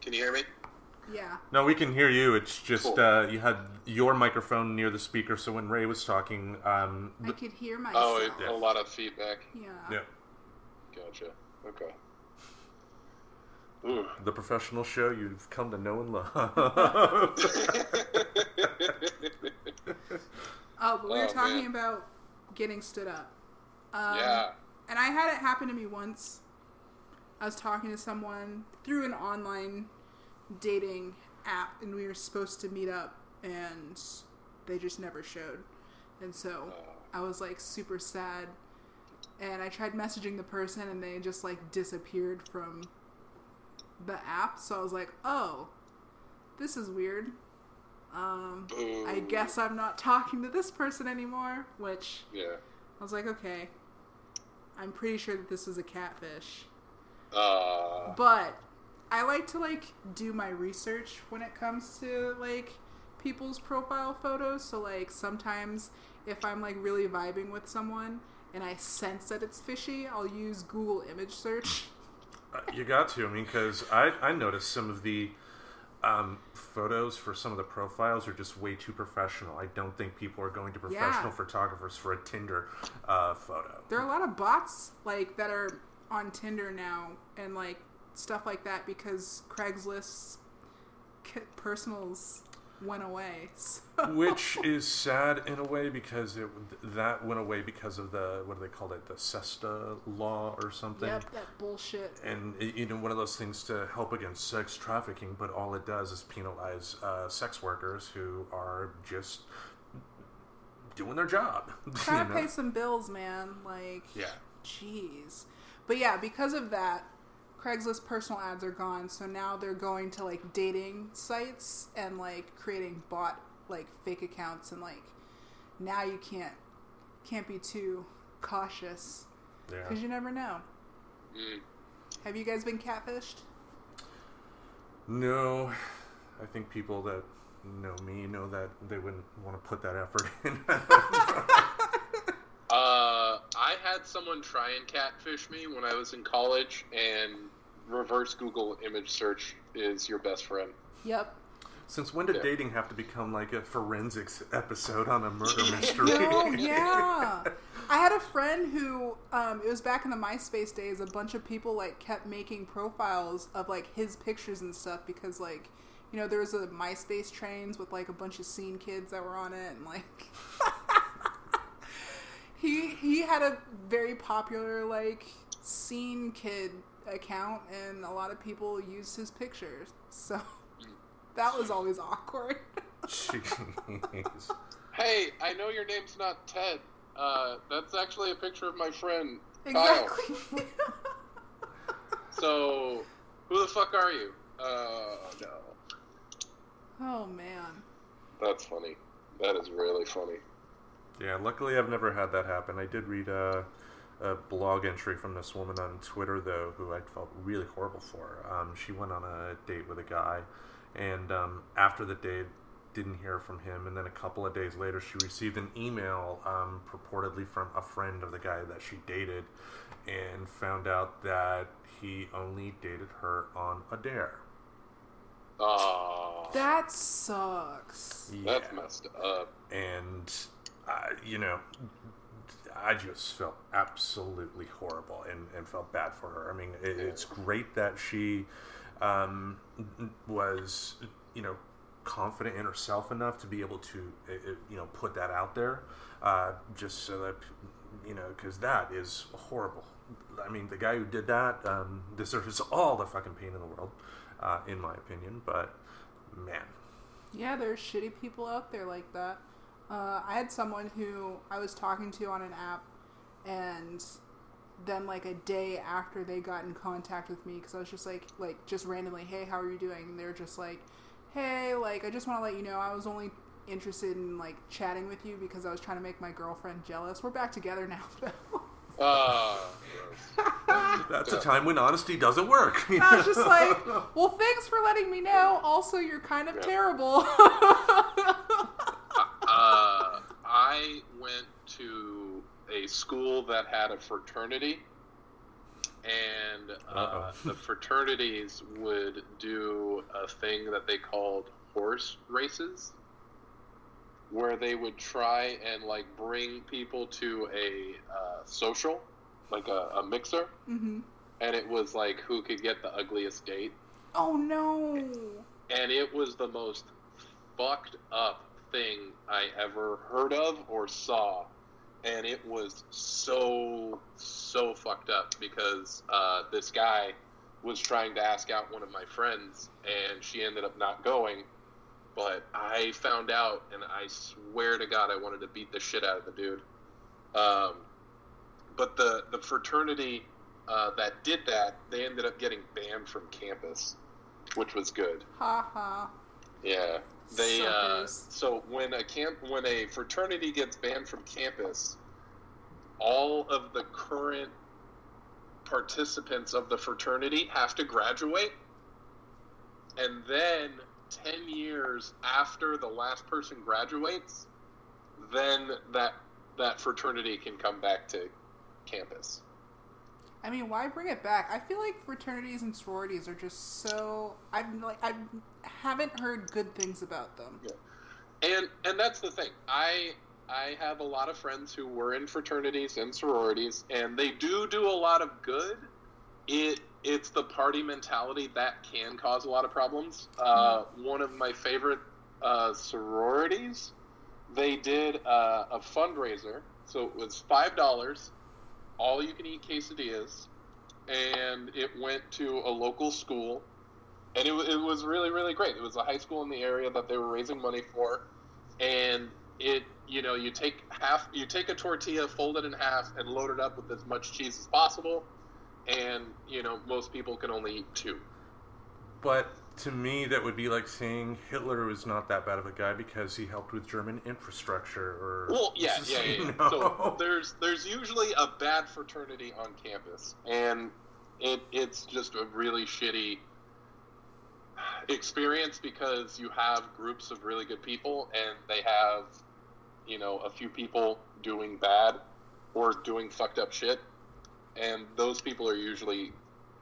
Can you hear me? Yeah. No, we can hear you. It's just Cool. uh, you had your microphone near the speaker, so when Ray was talking, um, I could hear myself. Oh, it, a lot of feedback. yeah. yeah, Gotcha. Okay. Ooh. the professional show you've come to know and love. Oh, but we were Oh, talking man. about getting stood up. Um, yeah. And I had it happen to me once. I was talking to someone through an online dating app, and we were supposed to meet up, and they just never showed. And so I was like super sad. And I tried messaging the person, and they just like disappeared from the app. So I was like, oh, this is weird. Um, I guess I'm not talking to this person anymore, which Yeah. I was like, okay. I'm pretty sure that this was a catfish. Uh, But I like to like do my research when it comes to like people's profile photos. So like sometimes if I'm like really vibing with someone and I sense that it's fishy, I'll use Google image search. Uh, you got to. I mean, because I, I noticed some of the um, photos for some of the profiles are just way too professional. I don't think people are going to professional photographers for a Tinder uh, photo. There are a lot of bots like that are on Tinder now and like stuff like that because Craigslist's k- personals went away. So. Which is sad in a way because it that went away because of the what do they call it the SESTA law or something. Yep, that bullshit. And you know one of those things to help against sex trafficking, but all it does is penalize uh, sex workers who are just doing their job. Trying to know? pay some bills, man. Like, Yeah. jeez. But yeah, because of that, Craigslist personal ads are gone. So now they're going to like dating sites and like creating bot like fake accounts and like now you can't can't be too cautious Yeah. because you never know. mm, Have you guys been catfished? No, I think people that know me know that they wouldn't want to put that effort in. uh, I had someone try and catfish me when I was in college, and reverse Google image search is your best friend. Yep. Since when did Yeah. dating have to become like a forensics episode on a murder mystery? No, yeah. I had a friend who, um, it was back in the MySpace days. A bunch of people like kept making profiles of like his pictures and stuff because like, you know, there was a MySpace trains with like a bunch of scene kids that were on it and like. he he had a very popular like scene kid account and a lot of people used his pictures so that was always awkward Jeez. Hey, I know your name's not Ted. Uh, that's actually a picture of my friend Kyle. exactly So, who the fuck are you? Uh, no. oh man That's funny. That is really funny. Yeah, luckily I've never had that happen. I did read a, a blog entry from this woman on Twitter, though, who I felt really horrible for. Um, she went on a date with a guy, and um, after the date, didn't hear from him. And then a couple of days later, she received an email, um, purportedly from a friend of the guy that she dated, and found out that he only dated her on a dare. Oh, that sucks that's messed up. and You know, I just felt absolutely horrible and, and felt bad for her. I mean, it, it's great that she um, was, you know, confident in herself enough to be able to, uh, uh, you know, put that out there, uh, just so that, you know, because that is horrible. I mean, the guy who did that um, deserves all the fucking pain in the world, uh, in my opinion. But man, Yeah, there's shitty people out there like that. Uh, I had someone who I was talking to on an app, and then like a day after they got in contact with me, because I was just like, like just randomly, hey, how are you doing? And they're just like, hey, like I just want to let you know I was only interested in like chatting with you because I was trying to make my girlfriend jealous. We're back together now. though." Uh, gross. that's a time when honesty doesn't work. I was just like, well, thanks for letting me know. Also, you're kind of Yeah. terrible. I went to a school that had a fraternity, and uh, the fraternities would do a thing that they called horse races, where they would try and like bring people to a uh, social, like a, a mixer, hmm and it was like who could get the ugliest date. Oh no. and it was the most fucked up thing I ever heard of or saw. And it was so, so fucked up because uh, this guy was trying to ask out one of my friends, and she ended up not going. But I found out, and I swear to God, I wanted to beat the shit out of the dude. Um, but the, the fraternity uh, that did that, they ended up getting banned from campus, which was good. Ha ha. Yeah, they. Uh, so when a camp, when a fraternity gets banned from campus, all of the current participants of the fraternity have to graduate, and then ten years after the last person graduates, then that that fraternity can come back to campus. I mean, why bring it back? I feel like fraternities and sororities are just so. I'm like I haven't heard good things about them. and and that's the thing i i have a lot of friends who were in fraternities and sororities and they do do a lot of good it it's the party mentality that can cause a lot of problems uh, one of my favorite uh, sororities they did uh, a fundraiser so it was five dollars all you can eat quesadillas and it went to a local school and it, it was really really great. It was a high school in the area that they were raising money for and it you know you take half you take a tortilla fold it in half and load it up with as much cheese as possible and you know most people can only eat two. But to me, that would be like saying Hitler was not that bad of a guy because he helped with German infrastructure. Or well yeah yeah, yeah, yeah. know? so there's there's usually a bad fraternity on campus and it it's just a really shitty experience because you have groups of really good people and they have you know a few people doing bad or doing fucked up shit and those people are usually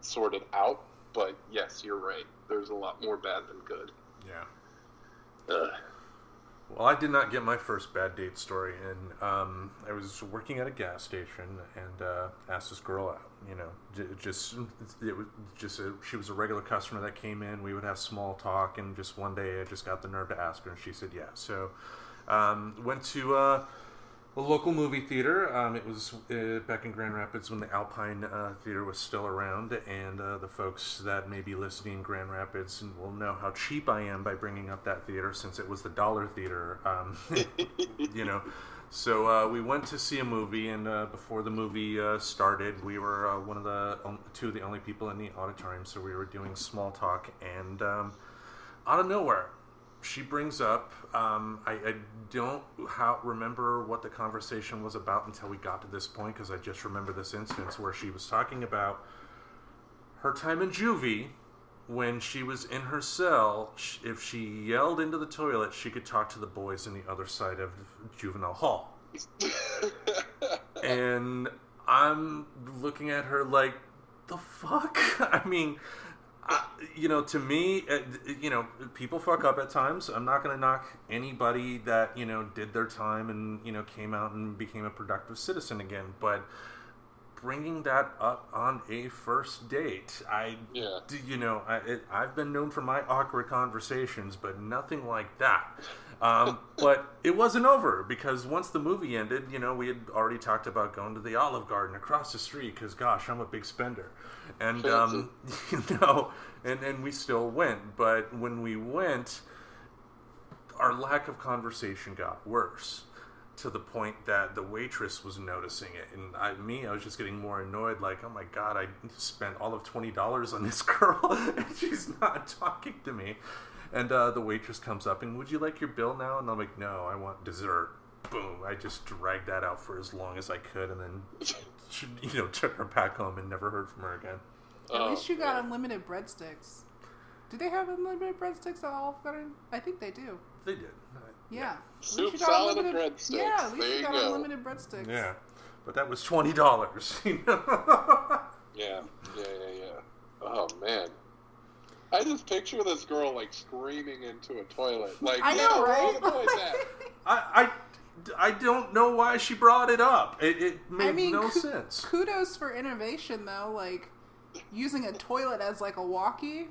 sorted out but yes you're right there's a lot more bad than good yeah. Well, I did not get my first bad date story, and um, I was working at a gas station and uh, asked this girl out. You know, j- just it was just a, she was a regular customer that came in. We would have small talk, and just one day I just got the nerve to ask her, and she said yeah. So um, went to uh, a local movie theater. Um, it was uh, back in Grand Rapids when the Alpine uh, Theater was still around, and uh, the folks that may be listening in Grand Rapids will know how cheap I am by bringing up that theater since it was the Dollar Theater. Um, you know. So uh, we went to see a movie, and uh, before the movie uh, started, we were one of the um, two of the only people in the auditorium. So we were doing small talk, and um, out of nowhere, she brings up. Um, I, I don't how, remember what the conversation was about until we got to this point because I just remember this instance where she was talking about her time in juvie when she was in her cell. sh- If she yelled into the toilet, she could talk to the boys on the other side of juvenile hall. and I'm looking at her like, the fuck? I mean, I, you know, to me, uh, you know, people fuck up at times. I'm not going to knock anybody that, you know, did their time and, you know, came out and became a productive citizen again. But bringing that up on a first date, I, Yeah. you know, I, it, I've been known for my awkward conversations, but nothing like that. Um, but it wasn't over because once the movie ended, you know, we had already talked about going to the Olive Garden across the street because, gosh, I'm a big spender, and um, you know, and and we still went. But when we went, our lack of conversation got worse to the point that the waitress was noticing it, and I, me, I was just getting more annoyed. Like, oh my god, I spent all of twenty dollars on this girl, and she's not talking to me. And uh, the waitress comes up and, would you like your bill now? And I'm like, no, I want dessert. Boom! I just dragged that out for as long as I could, and then, she, you know, took her back home and never heard from her again. At Oh, least you got man. unlimited breadsticks. Do they have unlimited breadsticks at Olive Garden? I think they do. They did. Yeah. At least Soup, you got salad, and unlimited- breadsticks. Yeah, at least There you you got go. unlimited breadsticks. Yeah, but that was twenty dollars. You know. Yeah, yeah, yeah, yeah. Oh man, I just picture this girl like screaming into a toilet. Like, I know, where all right? the boys at? I, I, I don't know why she brought it up. It, it made I mean, no ku- sense. kudos for innovation, though. Like using a toilet as like a walkie.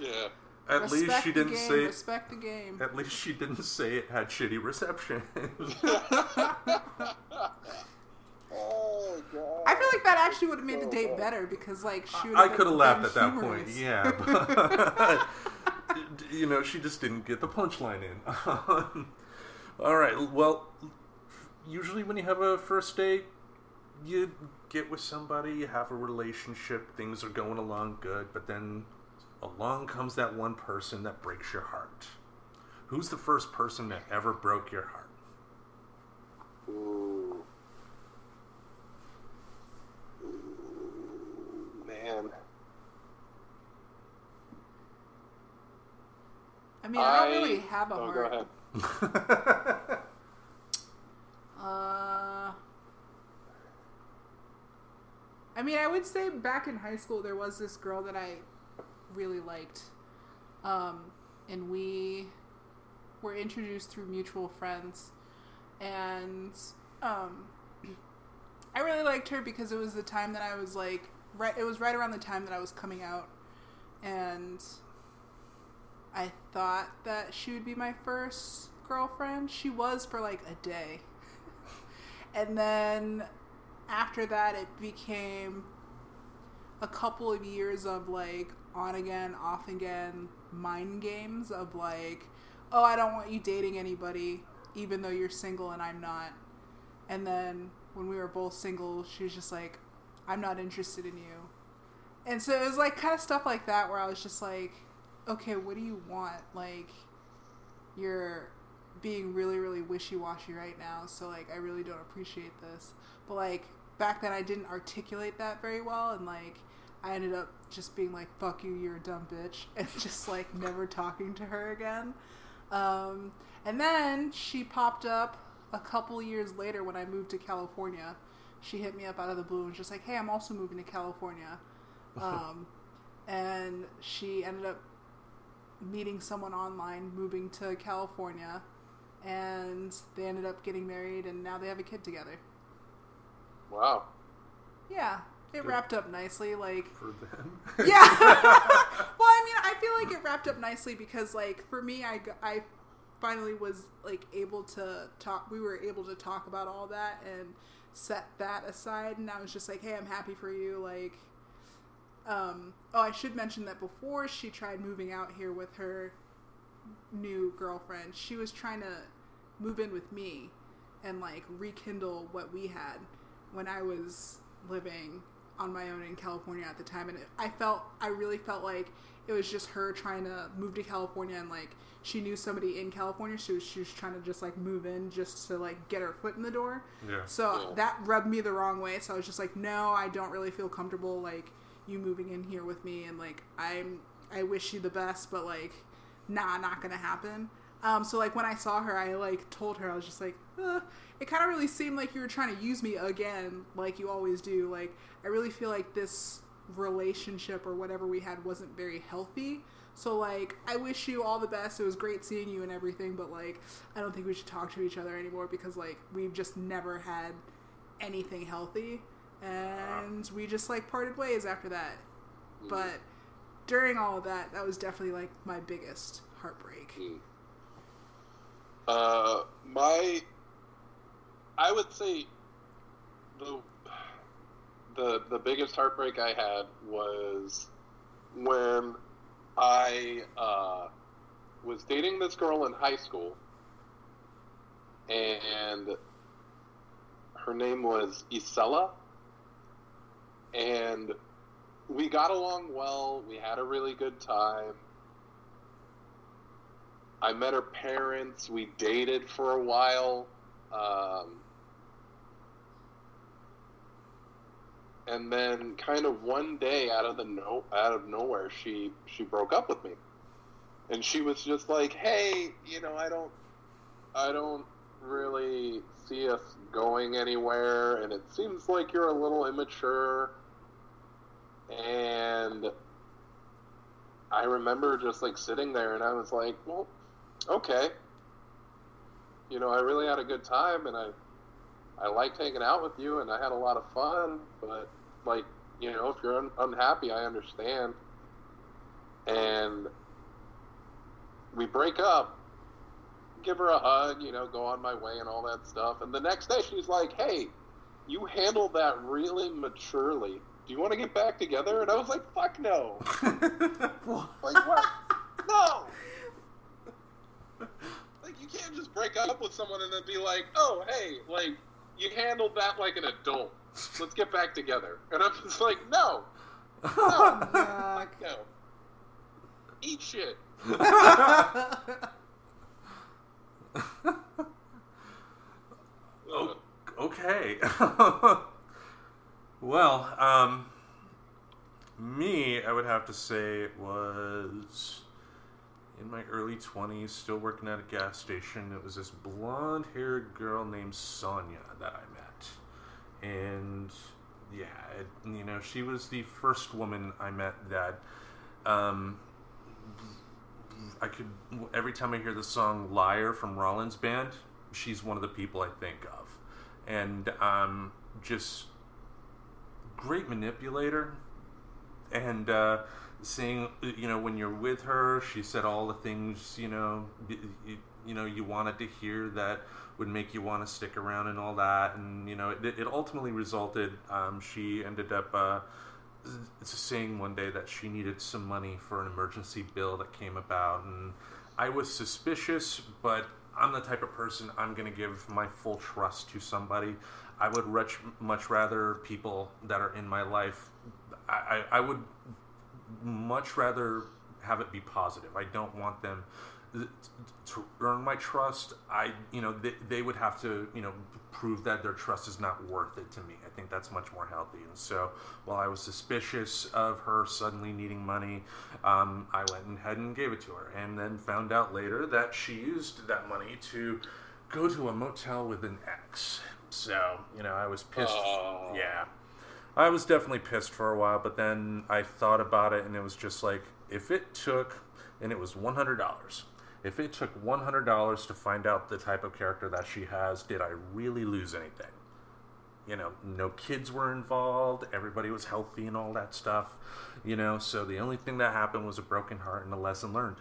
Yeah. At respect least she didn't game, say. Respect the game. At least she didn't say it had shitty reception. Oh god. I feel like that actually would have made the date better because like she. I could have laughed at that humorous. point. Yeah, but you know, she just didn't get the punchline in. All right. Well, usually when you have a first date, you get with somebody, you have a relationship, things are going along good, but then along comes that one person that breaks your heart. Who's the first person that ever broke your heart? Ooh. I mean, I, I don't really have a oh, heart. uh, I mean, I would say back in high school there was this girl that I really liked, um, and we were introduced through mutual friends, and um, I really liked her because it was the time that I was like right. It was right around the time that I was coming out, and I thought that she would be my first girlfriend. She was for like a day. and then after that, it became a couple of years of like on again, off again mind games of like, oh, I don't want you dating anybody, even though you're single and I'm not. And then when we were both single, she was just like, I'm not interested in you. And so it was like kind of stuff like that where I was just like, okay, what do you want? Like, you're being really, really wishy washy right now, so like, I really don't appreciate this. But like, back then I didn't articulate that very well, and like, I ended up just being like, fuck you, you're a dumb bitch, and just like never talking to her again. Um, and then she popped up a couple years later when I moved to California. She hit me up out of the blue and was just like, hey, I'm also moving to California. Um, and she ended up meeting someone online, moving to California, and they ended up getting married, and now they have a kid together. Wow. Yeah, it wrapped up nicely. Like, For them. yeah. well, I mean, I feel like it wrapped up nicely because, like, for me, I I finally was like able to talk. We were able to talk about all that and set that aside, and I was just like, hey, I'm happy for you. Like, um, oh, I should mention that before she tried moving out here with her new girlfriend, she was trying to move in with me and like rekindle what we had when I was living on my own in California at the time. And it, I felt, I really felt like it was just her trying to move to California and like she knew somebody in California. She was, she was trying to just like move in just to like get her foot in the door. Yeah. So uh, Yeah. that rubbed me the wrong way. So I was just like, no, I don't really feel comfortable like you moving in here with me, and like I'm, I wish you the best, but like, nah, not gonna happen. Um, so like when I saw her, I like told her I was just like, uh, it kind of really seemed like you were trying to use me again, like you always do. Like I really feel like this relationship or whatever we had wasn't very healthy. So like I wish you all the best. It was great seeing you and everything, but like I don't think we should talk to each other anymore because like we've just never had anything healthy and we just like parted ways after that. But during all of that, that was definitely like my biggest heartbreak. Uh, my, I would say, the the the biggest heartbreak I had was when I uh, was dating this girl in high school, and her name was Isella, and we got along well. We had a really good time. I met her parents. We dated for a while. Um, and then, kind of one day, out of the no, out of nowhere, she she broke up with me, and she was just like, "Hey, you know, I don't, I don't really see us going anywhere, and it seems like you're a little immature." And I remember just like sitting there, and I was like, "Well." Okay. You know, I really had a good time, and I I liked hanging out with you, and I had a lot of fun. But like, you know, if you're un- unhappy, I understand. And we break up. Give her a hug, you know, go on my way and all that stuff. And the next day, she's like, "Hey, you handled that really maturely. Do you want to get back together?" And I was like, "Fuck no." Like what? no. Like you can't just break up with someone and then be like, "Oh, hey, like you handled that like an adult. Let's get back together." And I'm just like, "No, no, Yuck. no. Eat shit." Oh, okay. well, um, me, I would have to say was in my early 20s, still working at a gas station. It was this blonde haired girl named Sonia that I met. And yeah, it, you know, she was the first woman I met that um, I could, every time I hear the song Liar from Rollins Band, she's one of the people I think of. And um, just great manipulator. And, uh, seeing you know when you're with her she said all the things you know you, you know you wanted to hear that would make you want to stick around and all that and you know it, it ultimately resulted um, she ended up uh, saying one day that she needed some money for an emergency bill that came about and i was suspicious but i'm the type of person i'm going to give my full trust to somebody. I would much, rather people that are in my life I, I, I would much rather have it be positive. I don't want them to earn my trust. I, you know, they, they would have to, you know, prove that their trust is not worth it to me. I think that's much more healthy. And so, while I was suspicious of her suddenly needing money, um, I went ahead and gave it to her, and then found out later that she used that money to go to a motel with an ex. So, you know, I was pissed. Oh. Yeah. I was definitely pissed for a while, but then I thought about it and it was just like, if it took, and it was $100, if it took $100 to find out the type of character that she has, did I really lose anything? You know, no kids were involved, everybody was healthy and all that stuff, you know, so the only thing that happened was a broken heart and a lesson learned.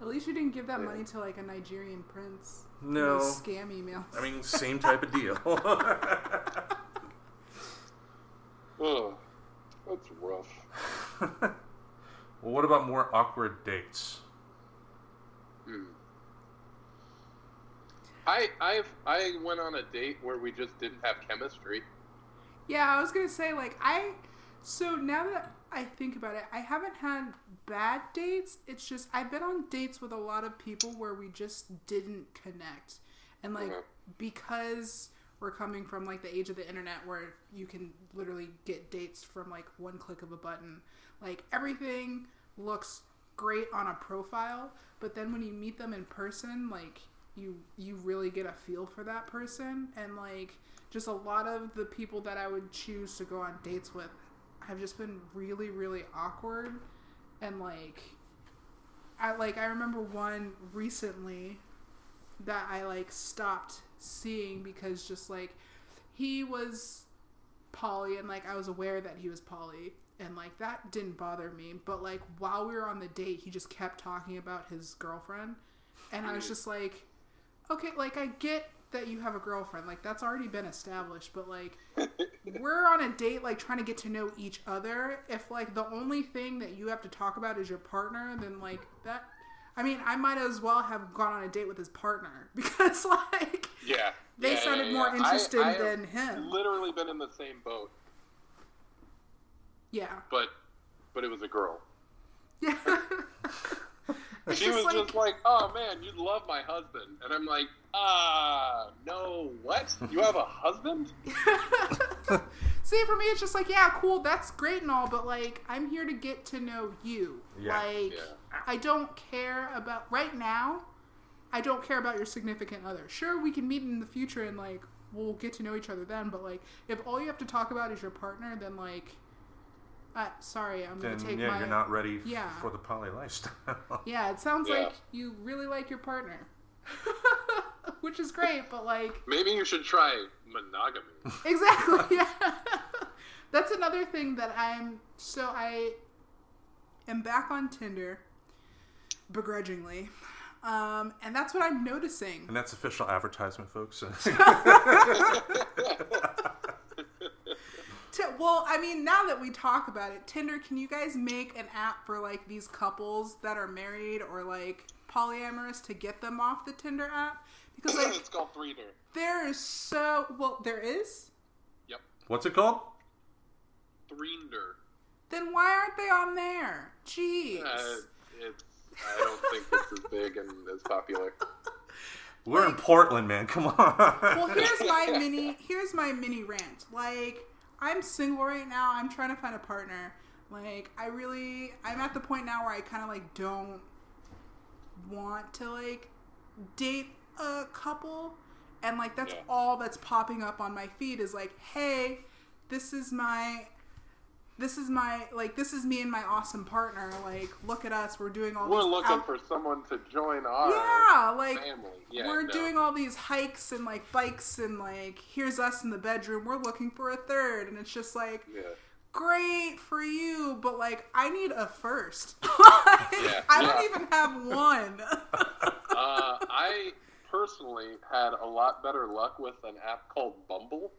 At least you didn't give that money to like a Nigerian prince. No. Those scam emails. I mean, same type of deal. Ugh, that's rough. well, what about more awkward dates? Hmm. I I've I went on a date where we just didn't have chemistry. Yeah, I was gonna say like I. So now that I think about it, I haven't had bad dates. It's just I've been on dates with a lot of people where we just didn't connect, and like Mhm. because we're coming from like the age of the internet where you can literally get dates from like one click of a button. Like everything looks great on a profile, but then when you meet them in person, like you you really get a feel for that person and like just a lot of the people that I would choose to go on dates with have just been really really awkward and like I like I remember one recently that I like stopped seeing because just like he was poly and like I was aware that he was poly and like that didn't bother me. But like while we were on the date he just kept talking about his girlfriend. And I was just like okay like I get that you have a girlfriend. Like that's already been established. But like we're on a date like trying to get to know each other. If like the only thing that you have to talk about is your partner then like that I mean, I might as well have gone on a date with his partner because, like, Yeah. they Yeah, sounded yeah, more yeah. interested I, I have than him. Literally been in the same boat, Yeah, but but it was a girl. yeah. She just was like- just like, "Oh man, you love my husband," and I'm like, "Ah, no, what? You have a husband?" See, for me, it's just like, yeah, cool, that's great and all, but like, I'm here to get to know you. Yeah. Like, Yeah. I don't care about right now. I don't care about your significant other. Sure, we can meet in the future and like we'll get to know each other then. But like, if all you have to talk about is your partner, then like, uh, sorry, I'm Then gonna take yeah, my. you're not ready Yeah. for the poly lifestyle. Yeah, it sounds Yeah. like you really like your partner, which is great. But like, Maybe you should try monogamy. exactly. Yeah. That's another thing that I'm. So I am back on Tinder, begrudgingly, um, and that's what I'm noticing. and that's official advertisement, folks. Ti- well, I mean, now that we talk about it, Tinder, can you guys make an app for like these couples that are married or like polyamorous to get them off the Tinder app? Because like it's called Threeder. there is so well, there is. Yep, What's it called? Threender. Then why aren't they on there? Jeez. Uh, it's. I don't think it's as big and as popular. We're in Portland, man. Come on. well here's my mini here's my mini rant like i'm single right now i'm trying to find a partner like i really i'm at the point now where i kind of like don't want to like date a couple and like that's Yeah. all that's popping up on my feed is like hey this is my this is my like this is me and my awesome partner like look at us we're doing all We're looking out- for someone to join our yeah like family. Yeah, we're no. doing all these hikes and like bikes and like here's us in the bedroom we're looking for a third and it's just like Yeah. great for you but like i need a first Yeah, i don't even have one Uh, I personally had a lot better luck with an app called Bumble.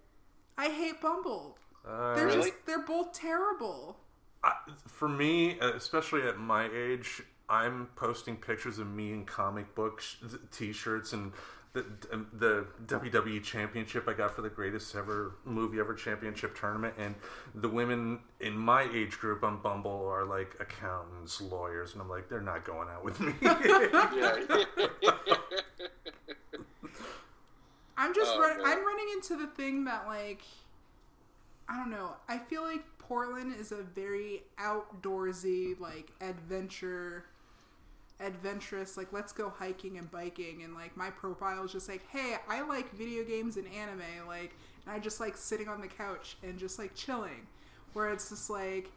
i hate bumble Uh, they're Really? just they're both terrible I, for me, uh, especially at my age, I'm posting pictures of me in comic books, t-shirts, and the um, the WWE Championship I got for the greatest ever movie ever championship tournament, and the women in my age group on Bumble are like accountants, lawyers, and I'm like, they're not going out with me. Yeah. I'm just oh, run- I'm running into the thing that like I don't know. I feel like Portland is a very outdoorsy like adventure adventurous like let's go hiking and biking and like my profile is just like hey I like video games and anime like and I just like sitting on the couch and just like chilling where it's just like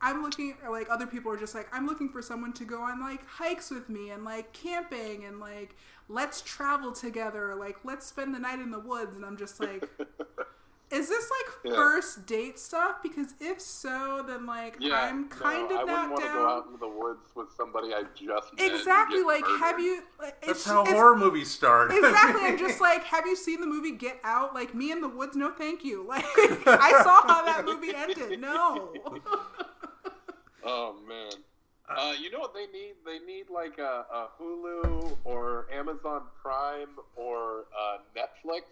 I'm looking or like other people are just like I'm looking for someone to go on like hikes with me and like camping and like let's travel together or like let's spend the night in the woods and I'm just like is this like Yeah. first date stuff because if so then like yeah. I'm kind no, of I not wouldn't want to go out into the woods with somebody I just met exactly get like have you like, That's it's, how it's- horror movies start. Exactly. I'm just like, have you seen the movie Get Out? Like me in the woods, no thank you. Like I saw how that movie ended. No. Oh man. Uh, you know what they need? They need like a, a Hulu or Amazon Prime or uh, Netflix,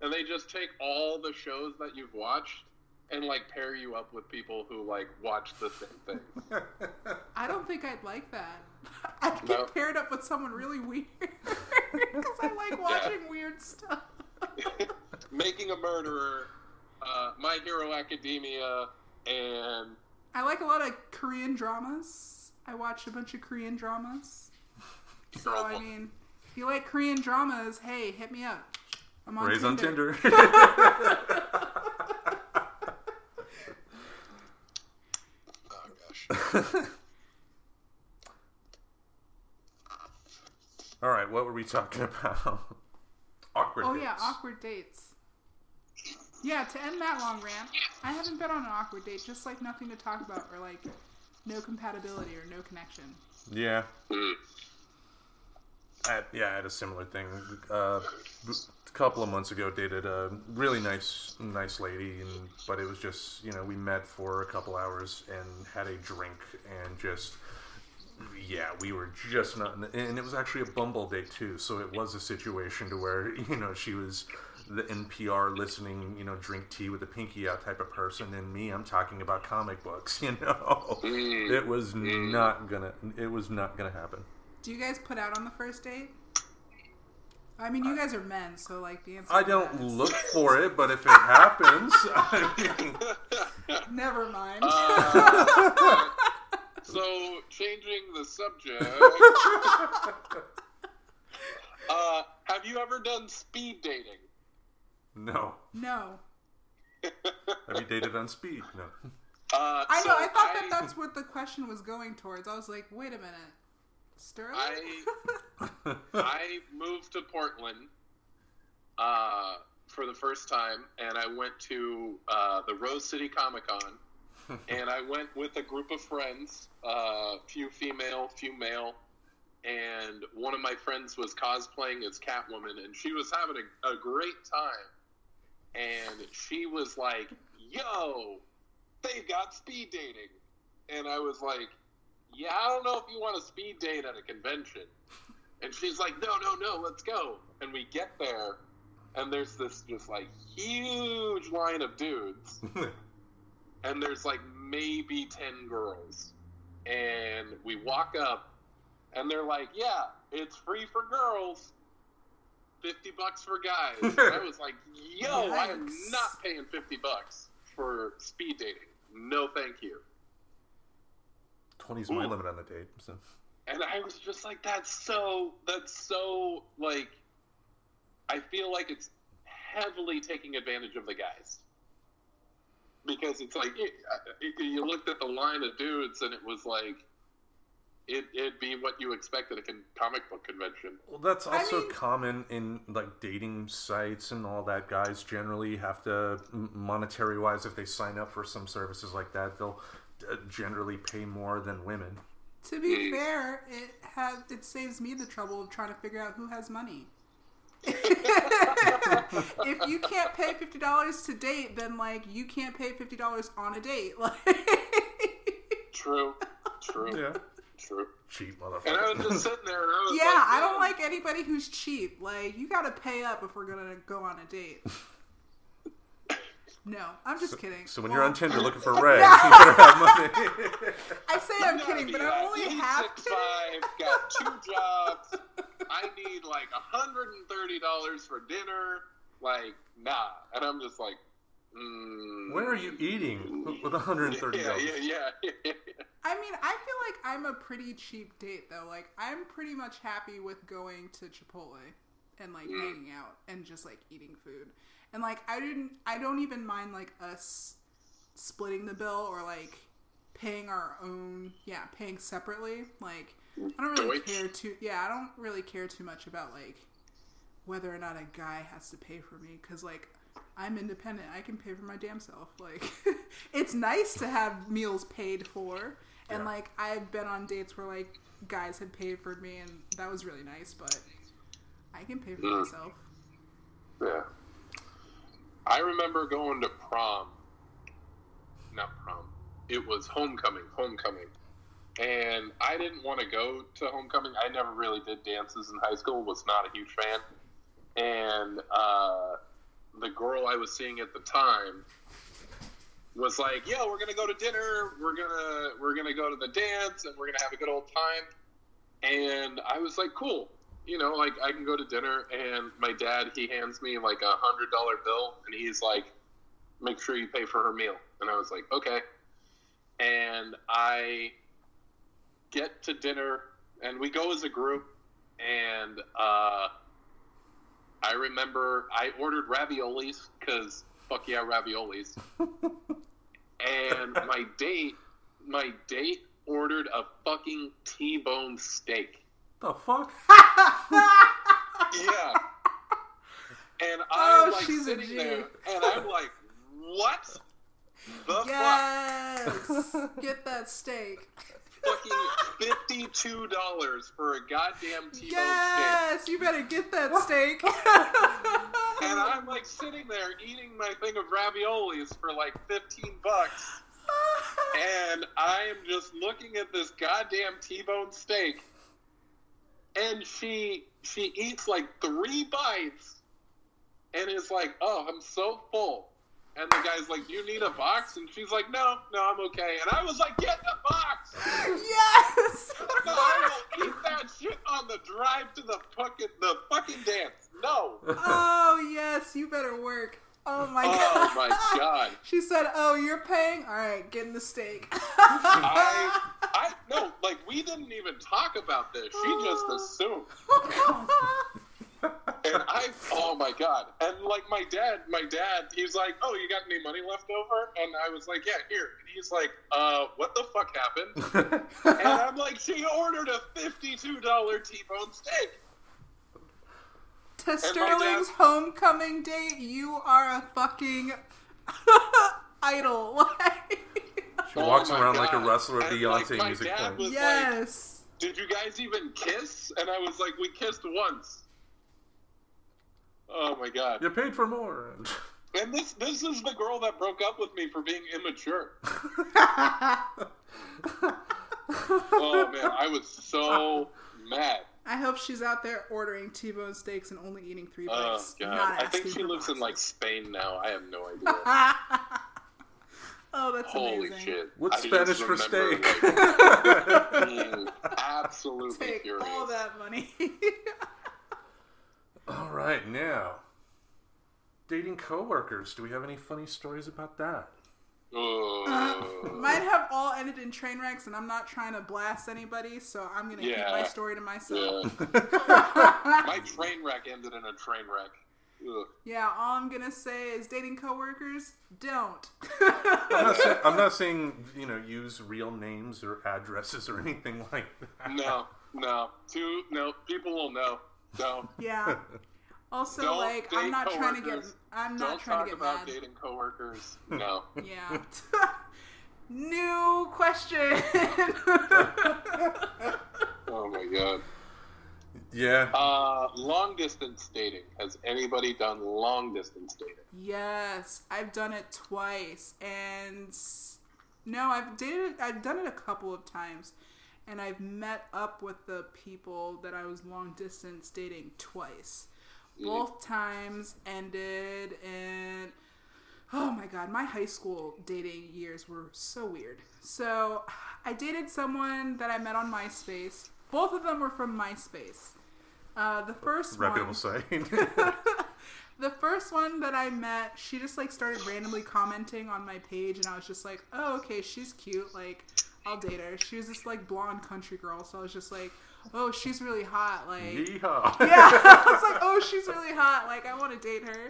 and they just take all the shows that you've watched and like pair you up with people who like watch the same things. I don't think I'd like that. I'd get No. paired up with someone really weird because I like watching weird stuff. Making a Murderer, uh, My Hero Academia, and I like a lot of Korean dramas. I watch a bunch of Korean dramas. So I mean, if you like Korean dramas, hey, hit me up. I'm on Raise on Tinder. Tinder. oh gosh, All right, what were we talking about? Awkward. Oh yeah, awkward dates. Yeah, to end that long rant, I haven't been on an awkward date. Just like nothing to talk about, or like no compatibility or no connection. Yeah. I yeah, I had a similar thing. Uh, couple of months ago, dated a really nice, nice lady, and but it was just you know we met for a couple hours and had a drink and just yeah, we were just not, and it was actually a Bumble date too. So it was a situation to where you know she was the NPR listening, you know, drink tea with a pinky out type of person, and me, I'm talking about comic books. You know, mm. it was mm. not gonna, it was not gonna happen. Do you guys put out on the first date? I mean, you guys are men, so like the answer. I don't that is- look for it, but if it happens, I mean, Never mind. Uh, so changing the subject. uh, have you ever done speed dating? no. no, Have you dated on speed? No. Uh, I so know. I thought I, that that's what the question was going towards. I was like, wait a minute, Sterling. I I moved to Portland uh, for the first time, and I went to uh, the Rose City Comic Con, and I went with a group of friends, uh, few female, few male, and one of my friends was cosplaying as Catwoman, and she was having a, a great time, and she was like, "Yo, they've got speed dating," and I was like yeah, I don't know if you want a speed date at a convention. And she's like, no, no, no, let's go. And we get there, and there's this just like huge line of dudes, and there's like maybe 10 girls. And we walk up, and they're like, yeah, it's free for girls, 50 bucks for guys. I was like, yo, I am not paying 50 bucks for speed dating. No, thank you. 20's my Ooh. limit on the date. So. and I was just like, that's so, that's so, like, I feel like it's heavily taking advantage of the guys. Because it's like, it, it, you looked at the line of dudes, and it was like, it, it'd be what you expect at a con- comic book convention. Well, that's I also mean- common in like dating sites and all that. Guys generally have to, monetary wise, if they sign up for some services like that, they'll uh, Uh, generally pay more than women. To be hmm. fair, it has it saves me the trouble of trying to figure out who has money. if you can't pay fifty dollars to date, then like you can't pay fifty dollars on a date. Like, True, true, Yeah, true. cheap motherfucker. And I motherfucker. was just sitting there, and I was yeah, like, I don't like anybody who's cheap. Like you got to pay up if we're gonna go on a date. No, I'm just kidding. so when Well, you're on Tinder looking for Ray, you better have money. I say I'm gotta kidding, but I'm only half six kidding. five, got two jobs. I need like hundred and thirty dollars for dinner. Like, nah. And I'm just like, mm, Where are you eating with 130 Yeah, dollars? yeah, yeah. I mean, I feel like I'm a pretty cheap date though. Like I'm pretty much happy with going to Chipotle and like Mm. hanging out and just like eating food. And like I didn't I don't even mind like us splitting the bill or like paying our own yeah, paying separately. Like I don't really Deutsch. care too yeah, I don't really care too much about like whether or not a guy has to pay for me cuz like I'm independent. I can pay for my damn self. Like it's nice to have meals paid for. And Yeah. like I've been on dates where like guys had paid for me and that was really nice, but I can pay for Mm. myself. Yeah. I remember going to prom. Not prom. It was homecoming. Homecoming. And I didn't want to go to homecoming. I never really did dances in high school. Was not a huge fan. And uh, the girl I was seeing at the time was like, "Yeah, we're gonna go to dinner. We're gonna we're gonna go to the dance, and we're gonna have a good old time." And I was like, "Cool." You know, like I can go to dinner and my dad he hands me like a hundred dollar bill and he's like, make sure you pay for her meal. And I was like, okay. And I get to dinner and we go as a group and uh, I remember I ordered raviolis because fuck yeah raviolis. and my date, my date ordered a fucking T-bone steak. The fuck? Yeah. And Oh, I'm like she's a sitting G. there, and I'm like, "What the fuck? Get that steak. Fucking fifty-two dollars for a goddamn T-bone steak." Yes! You better get that steak. And I'm like sitting there eating my thing of raviolis for like fifteen bucks, and I am just looking at this goddamn T-bone steak, and she she eats like three bites, and is like, "Oh, I'm so full." And the guy's like, "You need a box?" And she's like, "No, no, I'm okay." And I was like, "Get the box!" yes! No, I will eat that shit on the drive to the fucking the fucking dance. No. oh, yes, you better work. Oh my god. Oh my god. She said, "Oh, you're paying. All right, getting the steak." I, I no, like we didn't even talk about this. She just assumed, and I, oh my god, and like my dad, my dad, he's like, "Oh, you got any money left over?" And I was like, "Yeah, here." And he's like, "Uh, what the fuck happened?" and I'm like, "She ordered a fifty-two dollar T-bone steak." To Sterling's dad- homecoming date, you are a fucking idol. She walks Oh my around like a wrestler at Beyonce like, my music dad playing. was like, yes. did you guys even kiss? And I was like, we kissed once. Oh my god. You paid for more. And this this is the girl that broke up with me for being immature. oh man, I was so mad. I hope she's out there ordering T-bone steaks and only eating three oh, bites. god. not I think she for lives in like. Spain now. I have no idea. oh, that's Holy amazing. shit. What's I Spanish for steak? like, mm, absolutely Take furious. all that money. All right, now dating coworkers. Do we have any funny stories about that? Ugh. Mine have all ended in train wrecks, and I'm not trying to blast anybody, so I'm gonna keep my story to myself. Yeah. My train wreck ended in a train wreck. Ugh. Yeah, all I'm gonna say is dating coworkers, don't. I'm not, say, I'm not saying you know use real names or addresses or anything like that. No, no, two, no. People will know. Don't. yeah. Also, Don't like, I'm date not trying to get. I'm Don't trying talk to get about mad. dating coworkers. No. Yeah. New question. oh my god. Yeah, Uh, long distance dating. Has anybody done long distance dating? yes, I've done it twice, and no, I've dated. I've done it a couple of times, and I've met up with the people that I was long distance dating twice. Both times ended in. Oh my god, my high school dating years were so weird. So, I dated someone that I met on MySpace. Both of them were from MySpace. Uh, the first reputable one, site. the first one that I met, she just like started randomly commenting on my page, and I was just like, oh, okay, she's cute. Like, I'll date her. She was this like blonde country girl, so I was just like, oh, she's really hot. Like, Yeehaw. yeah, I was like, oh, she's really hot. Like, I want to date her.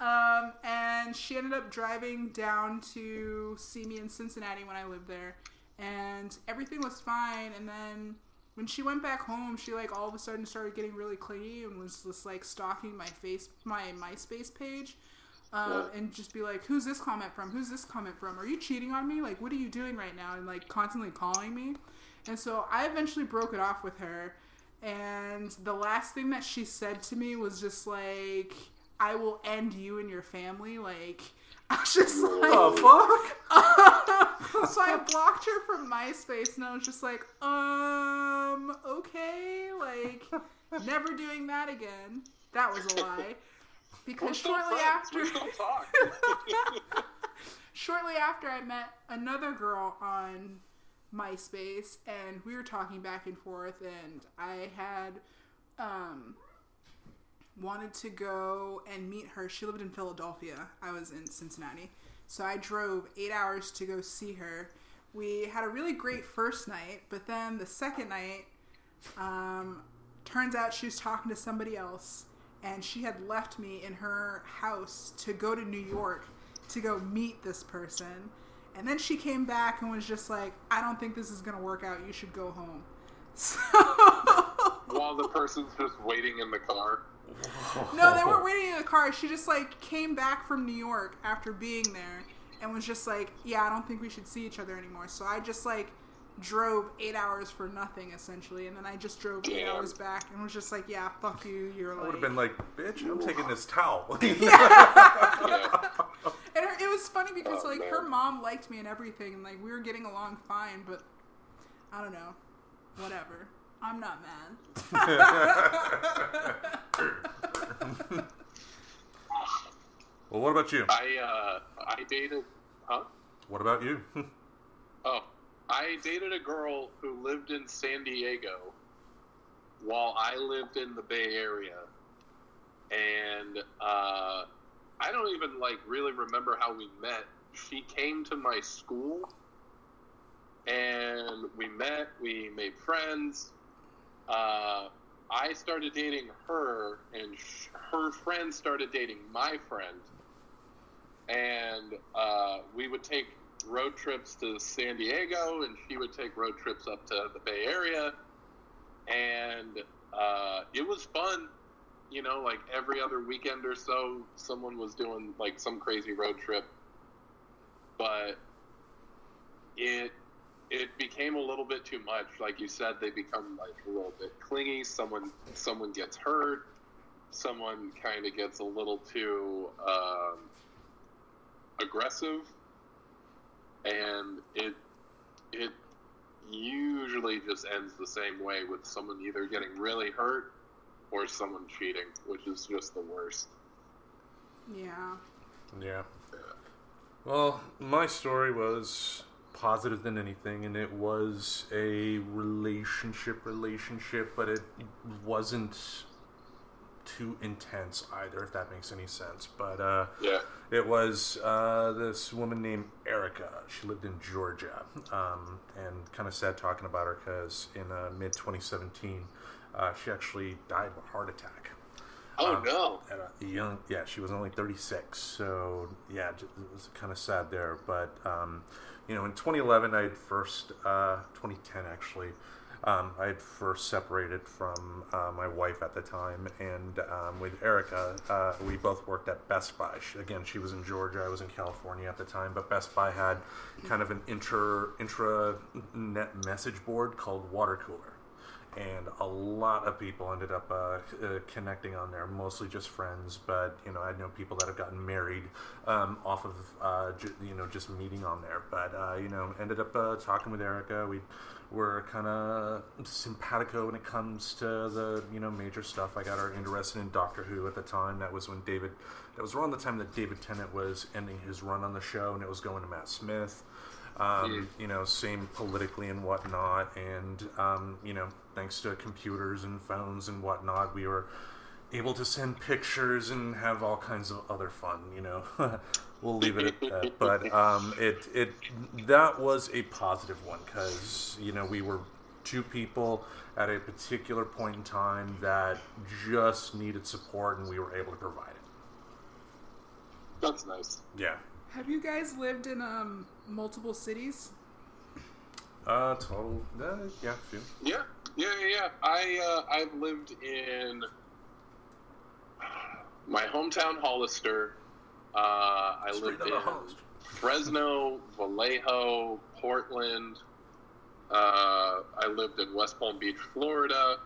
Um, and she ended up driving down to see me in Cincinnati when I lived there, and everything was fine. And then when she went back home, she like all of a sudden started getting really clingy and was just like stalking my face, my MySpace page. Um, and just be like, "Who's this comment from? Who's this comment from? Are you cheating on me? Like, what are you doing right now?" And like constantly calling me. And so I eventually broke it off with her. And the last thing that she said to me was just like, I will end you and your family. Like, I was just like, fuck? so I blocked her from MySpace and I was just like, um, okay, like, never doing that again. That was a lie. Because shortly after. We still talk. shortly after I met another girl on MySpace and we were talking back and forth and I had um wanted to go and meet her. She lived in Philadelphia. I was in Cincinnati. So I drove 8 hours to go see her. We had a really great first night, but then the second night um turns out she was talking to somebody else and she had left me in her house to go to New York to go meet this person. And then she came back and was just like, I don't think this is going to work out. You should go home. So, While the person's just waiting in the car. no, they weren't waiting in the car. She just like came back from New York after being there and was just like, Yeah, I don't think we should see each other anymore. So I just like drove eight hours for nothing essentially. And then I just drove eight Damn. hours back and was just like, Yeah, fuck you. You're I like. would have been like, bitch, I'm taking this towel. Yeah. And her, it was funny because Oh, like man. her mom liked me and everything, and like we were getting along fine. But I don't know, whatever. I'm not mad. well, what about you? I uh, I dated. Huh? What about you? Oh, I dated a girl who lived in San Diego while I lived in the Bay Area, and uh, I don't even like really remember how we met. She came to my school, and we met. We made friends. Uh, I started dating her, and sh- her friend started dating my friend and uh, we would take road trips to San Diego, and she would take road trips up to the Bay Area, and uh, it was fun. You know, like every other weekend or so, someone was doing like some crazy road trip, but it it became a little bit too much. Like you said, they become like a little bit clingy. Someone someone gets hurt. Someone kind of gets a little too. Um, aggressive and it it usually just ends the same way with someone either getting really hurt or someone cheating which is just the worst yeah. Yeah. Well, my story was positive than anything, and it was a relationship, relationship, but it wasn't too intense either, if that makes any sense. But uh, Yeah. it was uh, this woman named Erica. She lived in Georgia, um, and kind of sad talking about her because in uh, mid 2017, uh, she actually died of a heart attack. Oh Um, no. At a young, yeah, she was only 36, so yeah, it was kind of sad there. But um, you know, in 2011, I had first, uh, 2010 actually, um, I had first separated from uh, my wife at the time, and um, with Erica, uh, we both worked at Best Buy. She, again, she was in Georgia, I was in California at the time, but Best Buy had kind of an intra intranet message board called Water Cooler and a lot of people ended up uh, uh, connecting on there. Mostly just friends, but you know I know people that have gotten married um, off of uh, ju- you know just meeting on there. But uh, you know ended up talking with Erica. We were kind of simpatico when it comes to the you know major stuff. I got her interested in Doctor Who at the time. That was when David. That was around the time that David Tennant was ending his run on the show, and it was going to Matt Smith um, you know, same politically and whatnot. And, um, you know, thanks to computers and phones and whatnot, we were able to send pictures and have all kinds of other fun, you know. we'll leave it at that. But um, it, it, that was a positive one because, you know, we were two people at a particular point in time that just needed support and we were able to provide it. That's nice. Yeah. Have you guys lived in um multiple cities? Uh, total, uh, yeah, few. Yeah, yeah, yeah. yeah. I uh, I've lived in my hometown Hollister. Uh, I Straight lived in Hollister. Fresno, Vallejo, Portland. Uh, I lived in West Palm Beach, Florida.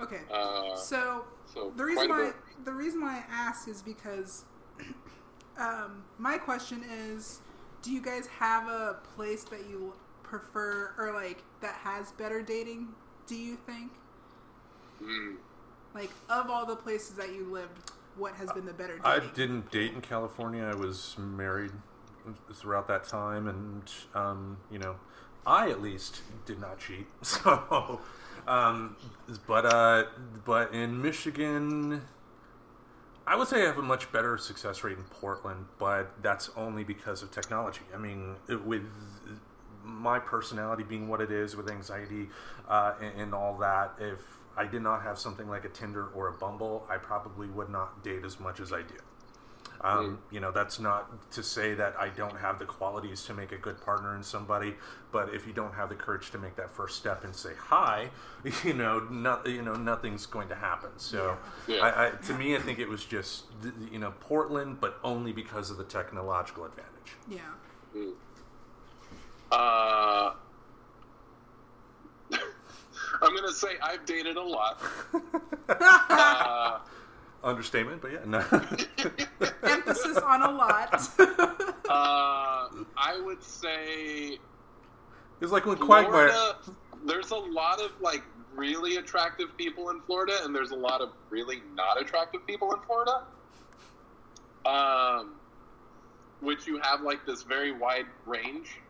Okay. Uh, so so the reason why the reason why I ask is because um, my question is, do you guys have a place that you prefer or like that has better dating? Do you think? Mm. Like of all the places that you lived, what has been the better I didn't date in California. I was married throughout that time, and um, you know, I at least did not cheat. So, um, but uh, but in Michigan, I would say I have a much better success rate in Portland, but that's only because of technology. I mean, with my personality being what it is, with anxiety uh, and, and all that, if I did not have something like a Tinder or a Bumble, I probably would not date as much as I do. Um, You know, that's not to say that I don't have the qualities to make a good partner in somebody, but if you don't have the courage to make that first step and say hi, you know, no, you know, nothing's going to happen. So, Yeah. I, I, to me, I think it was just you know Portland, but only because of the technological advantage. yeah. Uh, I'm gonna say I've dated a lot. uh, Understatement, but yeah, no. Emphasis on a lot. uh, I would say it's like when Quagmire. Florida. There's a lot of like really attractive people in Florida, and there's a lot of really not attractive people in Florida. Um, which you have like this very wide range.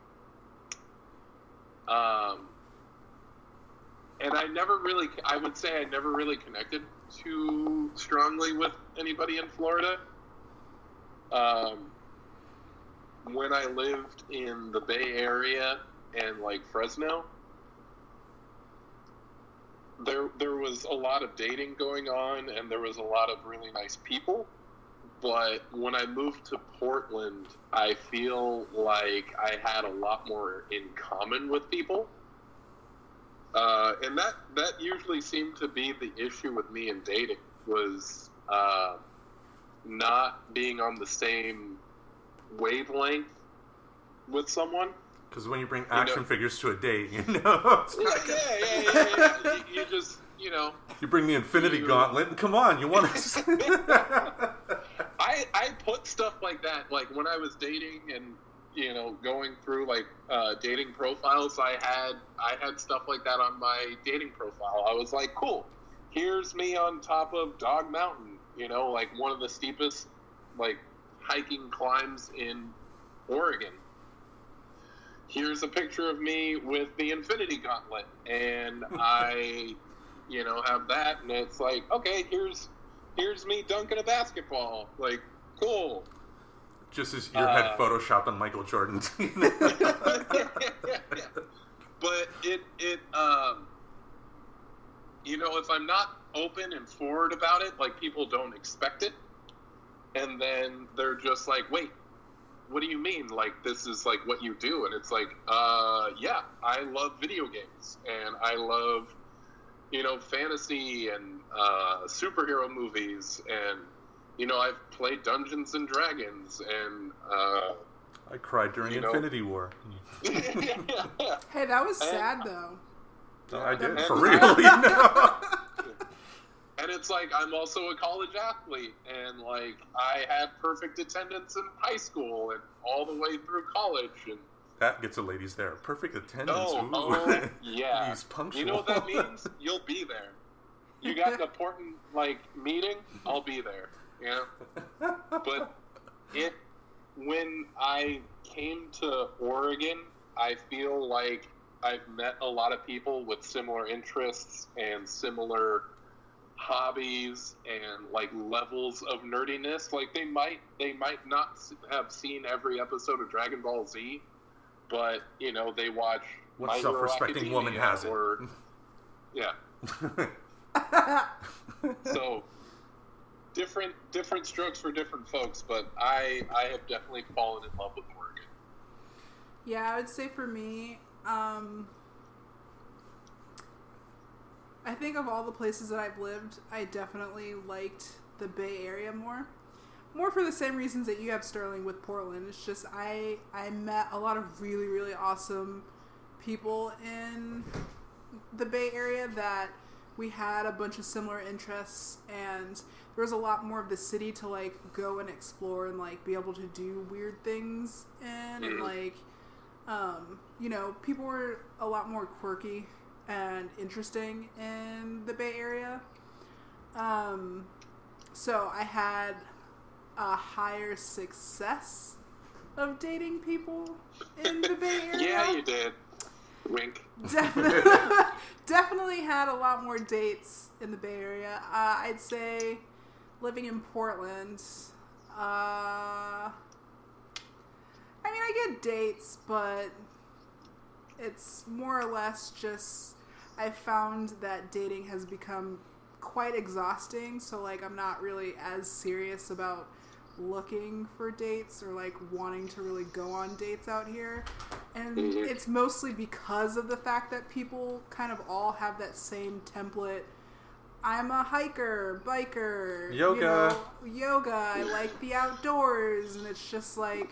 Um, and I never really, I would say I never really connected too strongly with anybody in Florida. Um, when I lived in the Bay Area and like Fresno, there there was a lot of dating going on, and there was a lot of really nice people. But when I moved to Portland, I feel like I had a lot more in common with people. Uh, and that that usually seemed to be the issue with me in dating was uh, not being on the same wavelength with someone. Because when you bring know- action figures to a date, you know, Yeah, yeah, yeah, yeah. yeah. you, you just you know you bring the Infinity You- Gauntlet, and come on, you want to. I I put stuff like that like when I was dating and you know going through like uh, dating profiles I had I had stuff like that on my dating profile. I was like, cool. Here's me on top of Dog Mountain, you know, like one of the steepest like hiking climbs in Oregon. Here's a picture of me with the Infinity Gauntlet and I you know have that and it's like, okay, here's here's me dunking a basketball. Like, cool. Just as your head Uh, photoshopped on Michael Jordan. but it it um you know if i'm not open and forward about it like people don't expect it. And then they're just like wait what do you mean? Like this is like what you do? And it's like uh yeah i love video games. And i love you know fantasy and uh superhero movies. And you know i've played dungeons and dragons and uh I cried during You know- Infinity War. Hey, that was sad though. I did And- for real. You know? And it's like I'm also a college athlete, and like I had perfect attendance in high school and all the way through college. And That gets the ladies there. Perfect attendance. oh, Ooh. oh yeah, He's punctual. you know what that means? You'll be there. You got an important like meeting, I'll be there. You know, but it when I came to Oregon, I feel like I've met a lot of people with similar interests and similar hobbies and like levels of nerdiness. Like they might they might not have seen every episode of Dragon Ball Z, but you know they watch. What My self-respecting woman hasn't? Or, yeah. so different different strokes for different folks, but I I have definitely fallen in love with Oregon. Yeah, I would say for me, um, I think of all the places that I've lived, I definitely liked the Bay Area more. More for the same reasons that you have Sterling with Portland. It's just I I met a lot of really really awesome people in the Bay Area that we had a bunch of similar interests and there was a lot more of the city to like go and explore and like be able to do weird things in and like um, you know, people were a lot more quirky and interesting in the Bay Area. Um, so I had a higher success of dating people in the Bay Area. Yeah, you did. Wink. definitely, definitely had a lot more dates in the Bay Area. Uh, I'd say living in Portland. Uh, I mean, I get dates, but it's more or less just I found that dating has become quite exhausting. So like, I'm not really as serious about looking for dates or like wanting to really go on dates out here. And Mhm. it's mostly because of the fact that people kind of all have that same template. I'm a hiker, biker, you Yoga. know, yoga. I like the outdoors, and it's just like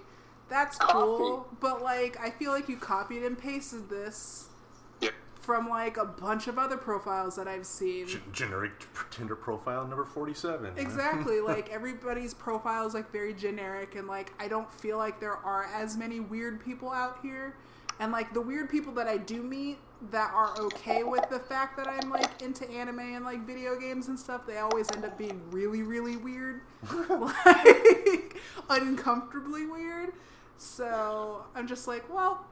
that's cool. Coffee. But like, I feel like you copied and pasted this Yeah. from like a bunch of other profiles that I've seen. G- generic Tinder profile number 47. Exactly. like everybody's profile is like very generic and like I don't feel like there are as many weird people out here. And like the weird people that I do meet that are okay with the fact that I'm like into anime and like video games and stuff, they always end up being really, really weird. like uncomfortably weird. So I'm just like, well,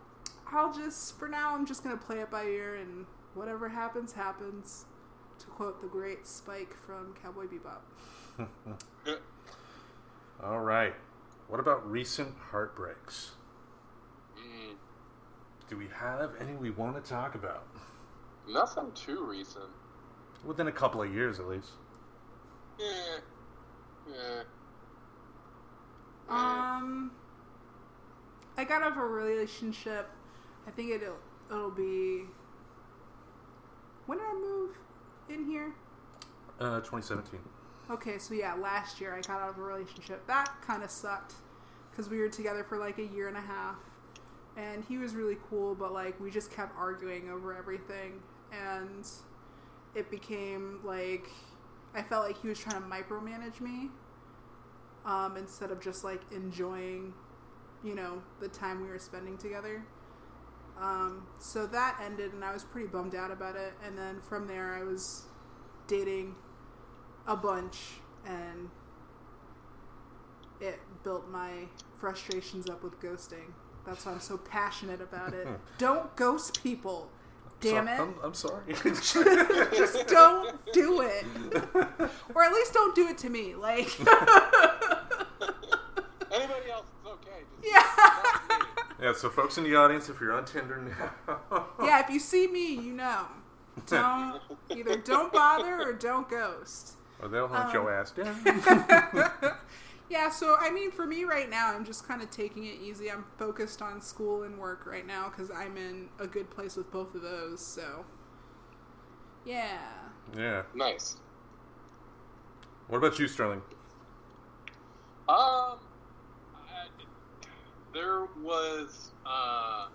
I'll just for now I'm just gonna play it by ear and whatever happens, happens. To quote the great Spike from Cowboy Bebop. All right. What about recent heartbreaks? Do we have any we want to talk about? nothing too recent. Within a couple of years, at least. Yeah. Yeah. Um, I got out of a relationship. I think it'll it'll be. When did I move in here? Uh, 2017. Okay, so yeah, last year I got out of a relationship. That kind of sucked because we were together for like a year and a half, and he was really cool, but like we just kept arguing over everything, and it became like I felt like he was trying to micromanage me um, instead of just like enjoying, you know, the time we were spending together. Um, so that ended, and I was pretty bummed out about it. And then from there, I was dating a bunch, and it built my frustrations up with ghosting. That's why I'm so passionate about it. Don't ghost people. damn so- it. I'm, I'm sorry. Just don't do it. or at least don't do it to me. Like, Anybody else is okay. Just yeah. yeah, so folks in the audience, if you're on Tinder now, Yeah, if you see me, you know. Don't either don't bother or don't ghost. or they'll hunt your Um, ass down. Yeah, so I mean, for me right now, I'm just kind of taking it easy. I'm focused on school and work right now because I'm in a good place with both of those. So, yeah. yeah. Nice. What about you, Sterling? Um, I, there was uh,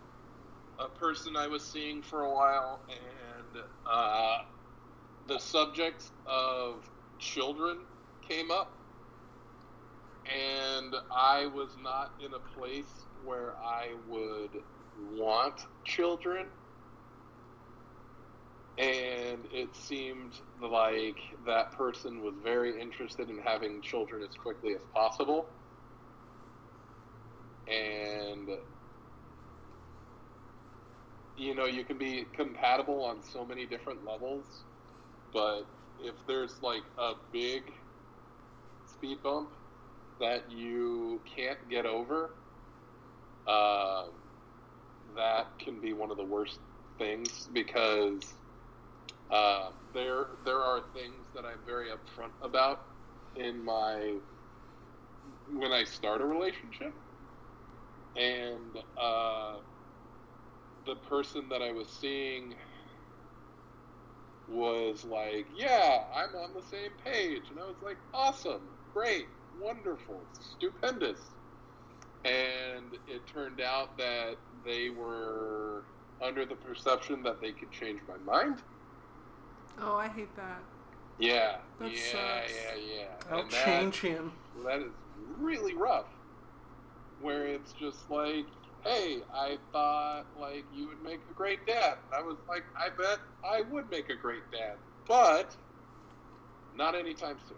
a person I was seeing for a while, and uh, the subject of children came up, and I was not in a place where I would want children. And it seemed like that person was very interested in having children as quickly as possible. And, you know, you can be compatible on so many different levels, but if there's like a big speed bump that you can't get over, uh, that can be one of the worst things because uh, there there are things that I'm very upfront about in my when I start a relationship, and uh, the person that I was seeing was like, "Yeah, I'm on the same page," and I was like, "Awesome, great, wonderful, stupendous." And it turned out that they were under the perception that they could change my mind. Oh, I hate that. Yeah, That yeah, sucks. yeah, yeah. I'll And that- change him. that is really rough. Where it's just like, hey, I thought like you would make a great dad. I was like, I bet I would make a great dad, but not anytime soon.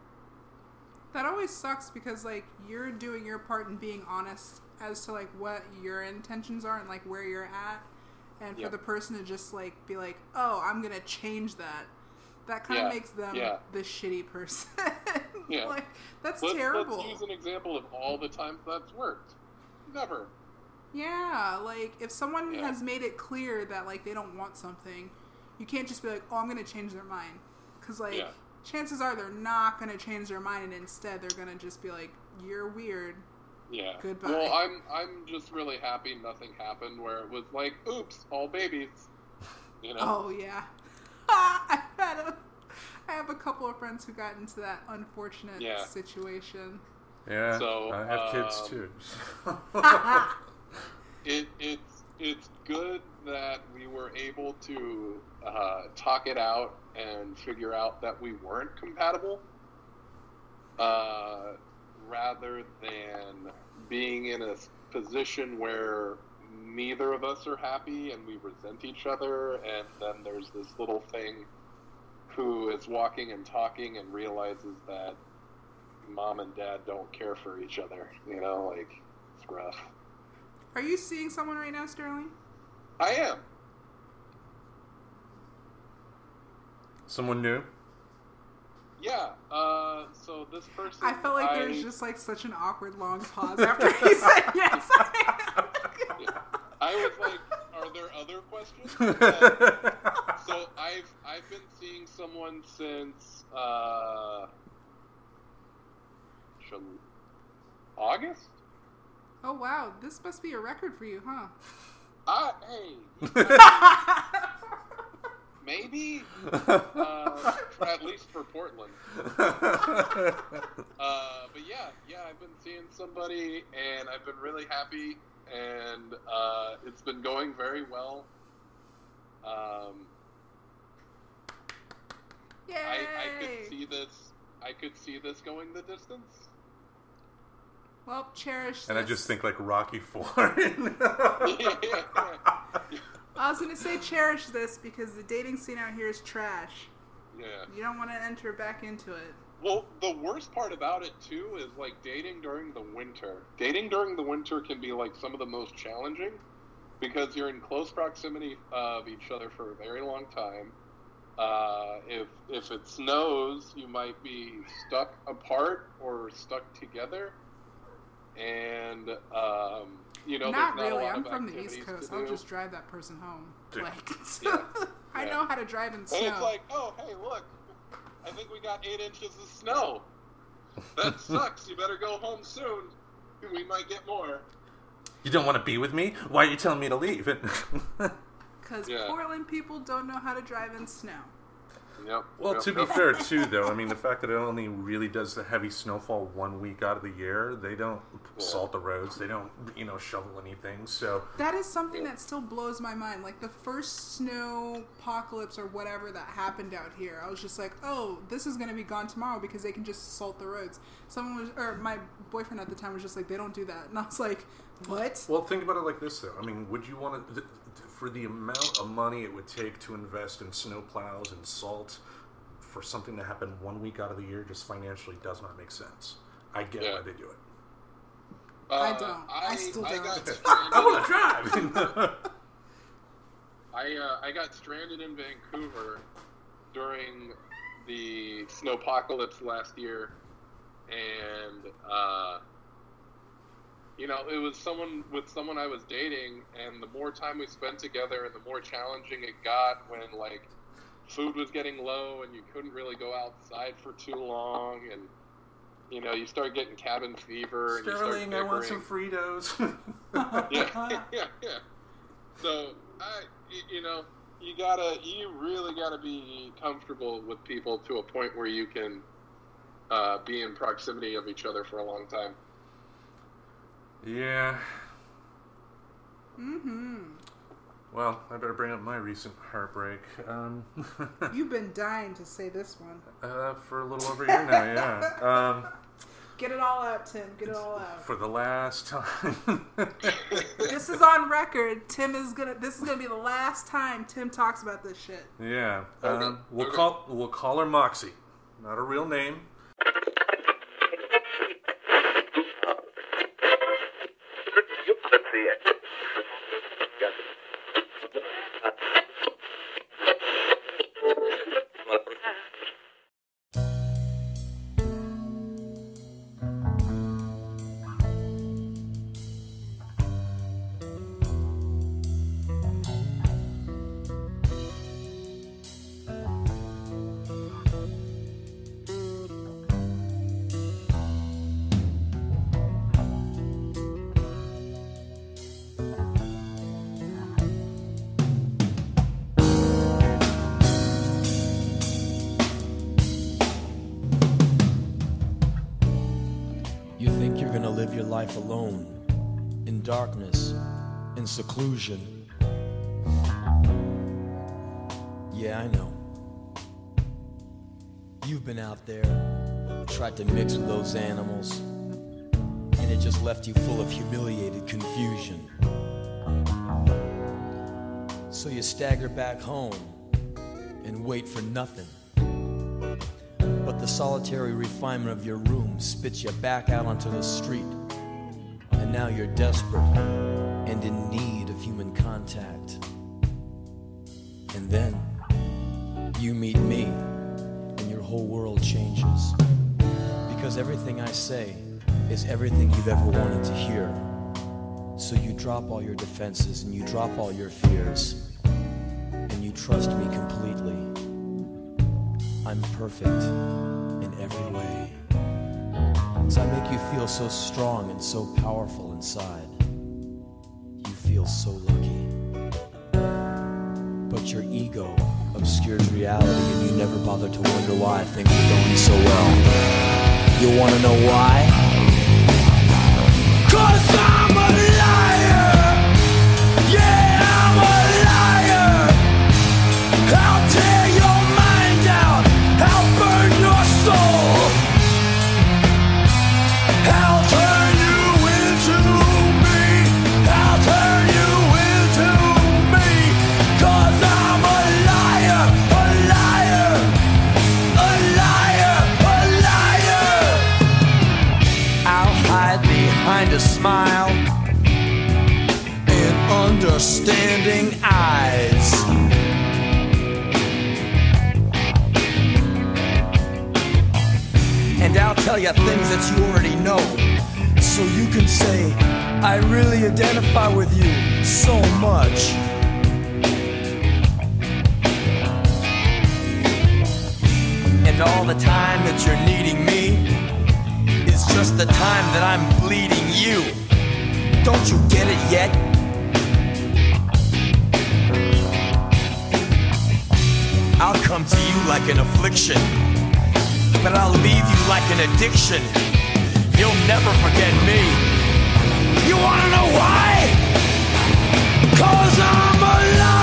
That always sucks because like you're doing your part in being honest as to like what your intentions are and like where you're at, and for Yeah. the person to just like be like, "Oh, I'm gonna change that," that kind of Yeah, makes them yeah. the shitty person. Yeah. like that's Let's, terrible. let's use an example of all the times that's worked. Never. Yeah, like if someone Yeah. has made it clear that like they don't want something, you can't just be like, "Oh, I'm going to change their mind." Cuz like. Chances are they're not going to change their mind and instead they're going to just be like, "You're weird." Yeah. Goodbye. Well, I'm I'm just really happy nothing happened where it was like, oops, all babies. You know. Oh yeah. I had a I have a couple of friends who got into that unfortunate Yeah. situation. Yeah, So, I have kids um, too. it, it's it's good that we were able to uh, talk it out and figure out that we weren't compatible, uh, rather than being in a position where neither of us are happy and we resent each other, and then there's this little thing who is walking and talking and realizes that mom and dad don't care for each other. You know, like it's rough. Are you seeing someone right now, Sterling? I am. Someone new? Yeah. Uh, so this person. I felt like there was just like such an awkward long pause after he said yes. I am. I was like, are there other questions? Uh, so I've I've been seeing someone since uh, August. Oh wow, this must be a record for you, huh? Ah, hey. Maybe. Uh, at least for Portland. Uh, but yeah, yeah, I've been seeing somebody, and I've been really happy, and uh, it's been going very well. Um, Yay! I, I could see this. I could see this going the distance. Well, cherish. and I just think like Rocky Four. I was gonna say cherish this because the dating scene out here is trash. yeah. You don't want to enter back into it. Well, the worst part about it too is like dating during the winter. Dating during the winter can be like some of the most challenging because you're in close proximity of each other for a very long time. Uh, if if it snows, you might be stuck apart or stuck together, and um, you know not not really. a lot I'm of from the East Coast. I'll just drive that person home. Yeah. Like, Yeah. I Yeah. know how to drive in snow. And it's like, oh, hey, look, I think we got eight inches of snow. That sucks. You better go home soon. We might get more. You don't want to be with me? Why are you telling me to leave? Because Yeah. Portland people don't know how to drive in snow. Yep. well, yep, to be yep. fair, too, though, I mean, the fact that it only really does the heavy snowfall one week out of the year, they don't salt the roads, they don't, you know, shovel anything. So, That is something that still blows my mind. Like the first snow apocalypse or whatever that happened out here, I was just like, "Oh, this is gonna be gone tomorrow because they can just salt the roads." Someone was, or my boyfriend at the time was just like, "They don't do that," and I was like, "What?" well, think about it like this, though. I mean, would you want to, th- th- for the amount of money it would take to invest in snow plows and salt for something to happen one week out of the year, just financially does not make sense. I get Yeah. why they do it. I Uh, don't. I still I don't. I want to drive! I, uh, I got stranded in Vancouver during the snowpocalypse last year, and uh, you know it was someone with someone I was dating, and the more time we spent together, and the more challenging it got when like food was getting low and you couldn't really go outside for too long, and you know you start getting cabin fever, and you start Sterling, I want some. Fritos. yeah, yeah, yeah. So I, you know, you gotta, you really gotta be comfortable with people to a point where you can uh, be in proximity of each other for a long time. Yeah. Mm-hmm. Well, I better bring up my recent heartbreak. Um, You've been dying to say this one. uh, for a little over a year now, yeah. Um, Get it all out, Tim. Get it all out. for the last time. this is on record. Tim is gonna. This is gonna be the last time Tim talks about this shit. yeah. Okay, Um, we'll okay. call we'll call her Moxie. Not a real name. Seclusion. Yeah, I know. You've been out there, tried to mix with those animals, and it just left you full of humiliated confusion. So you stagger back home and wait for nothing. But the solitary refinement of your room spits you back out onto the street. And now you're desperate and in need of human contact. And then you meet me, and your whole world changes. Because everything I say is everything you've ever wanted to hear. So you drop all your defenses and you drop all your fears, and you trust me completely. I'm perfect in every way. So I make you feel so strong and so powerful inside. Feel so lucky. But your ego obscures reality and you never bother to wonder why things are going so well. You wanna know why? Cause I'm understanding eyes. And I'll tell you things that you already know. So you can say, I really identify with you so much. And all the time that you're needing me is just the time that I'm bleeding you. Don't you get it yet? I'll come to you like an affliction, but I'll leave you like an addiction. You'll never forget me. You wanna know why? Cause I'm a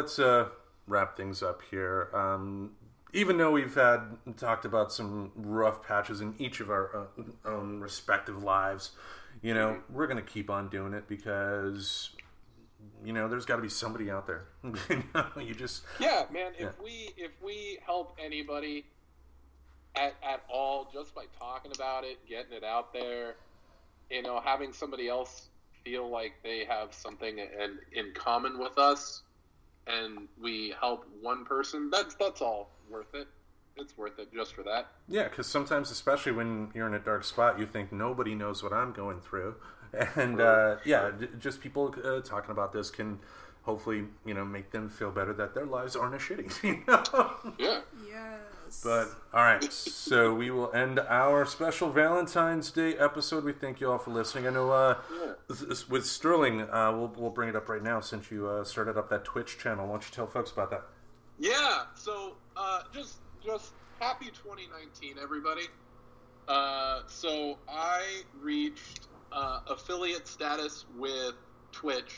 let's uh, wrap things up here. Um, even though we've had talked about some rough patches in each of our uh, own respective lives, you know, we're gonna keep on doing it because you know there's got to be somebody out there. you, know, you just Yeah, man. If Yeah. we if we help anybody at at all just by talking about it, getting it out there, you know, having somebody else feel like they have something in, in common with us, and we help one person, that's that's all worth it. It's worth it just for that. Yeah, because sometimes, especially when you're in a dark spot, you think nobody knows what I'm going through, and uh, yeah, j- just people uh, talking about this can hopefully you know make them feel better that their lives aren't as shitty. You know? Yeah. Yes. Yes. But all right, so we will end our special Valentine's Day episode. We thank you all for listening. I know uh, this- with Sterling, uh, we'll we'll bring it up right now since you uh, started up that Twitch channel. Why don't you tell folks about that? Yeah. So uh, just just happy 2019, everybody. Uh, so I reached uh, affiliate status with Twitch,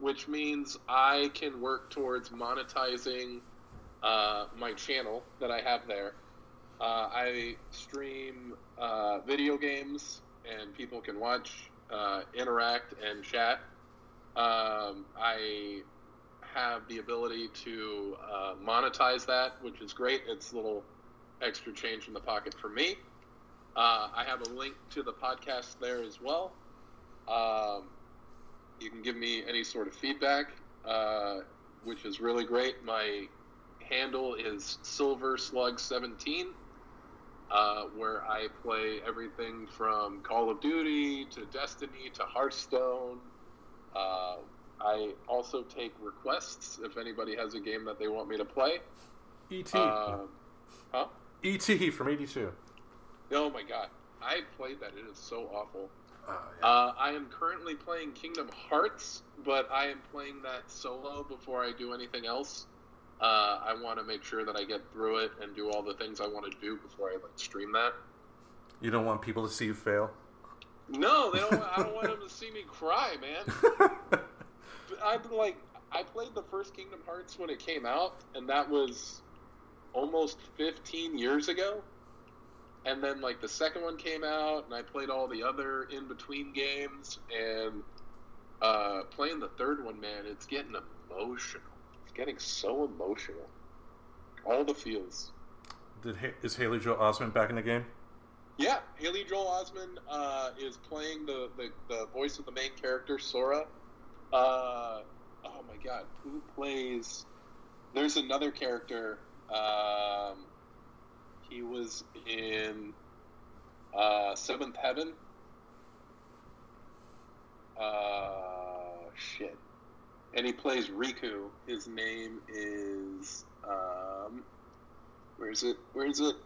which means I can work towards monetizing uh, my channel that I have there. Uh, I stream uh, video games, and people can watch, uh, interact, and chat. Um, I have the ability to uh, monetize that, which is great. It's a little extra change in the pocket for me. Uh, I have a link to the podcast there as well. Um, you can give me any sort of feedback, which is really great. My handle is Silver Slug 17, uh, where I play everything from Call of Duty to Destiny to Hearthstone. Uh, I also take requests if anybody has a game that they want me to play. ET, Uh, huh? ET from '82. Oh my god, I played that. It is so awful. Uh, yeah. Uh, I am currently playing Kingdom Hearts, but I am playing that solo before I do anything else. Uh, I want to make sure that I get through it and do all the things I want to do before I like stream that. you don't want people to see you fail. No, they don't. I don't want them to see me cry, man. I've been like, I played the first Kingdom Hearts when it came out, and that was almost 15 years ago. And then like the second one came out, and I played all the other in between games, and uh, playing the third one, man, it's getting emotional. Getting so emotional. All the feels. Did Ha- is Haley Joel Osment back in the game? Yeah, Haley Joel Osment uh, is playing the, the, the voice of the main character, Sora. Uh, oh my god, who plays? There's another character. Um, he was in uh, Seventh Heaven. Uh, shit. And he plays Riku. His name is. Um, where is it? Where is it?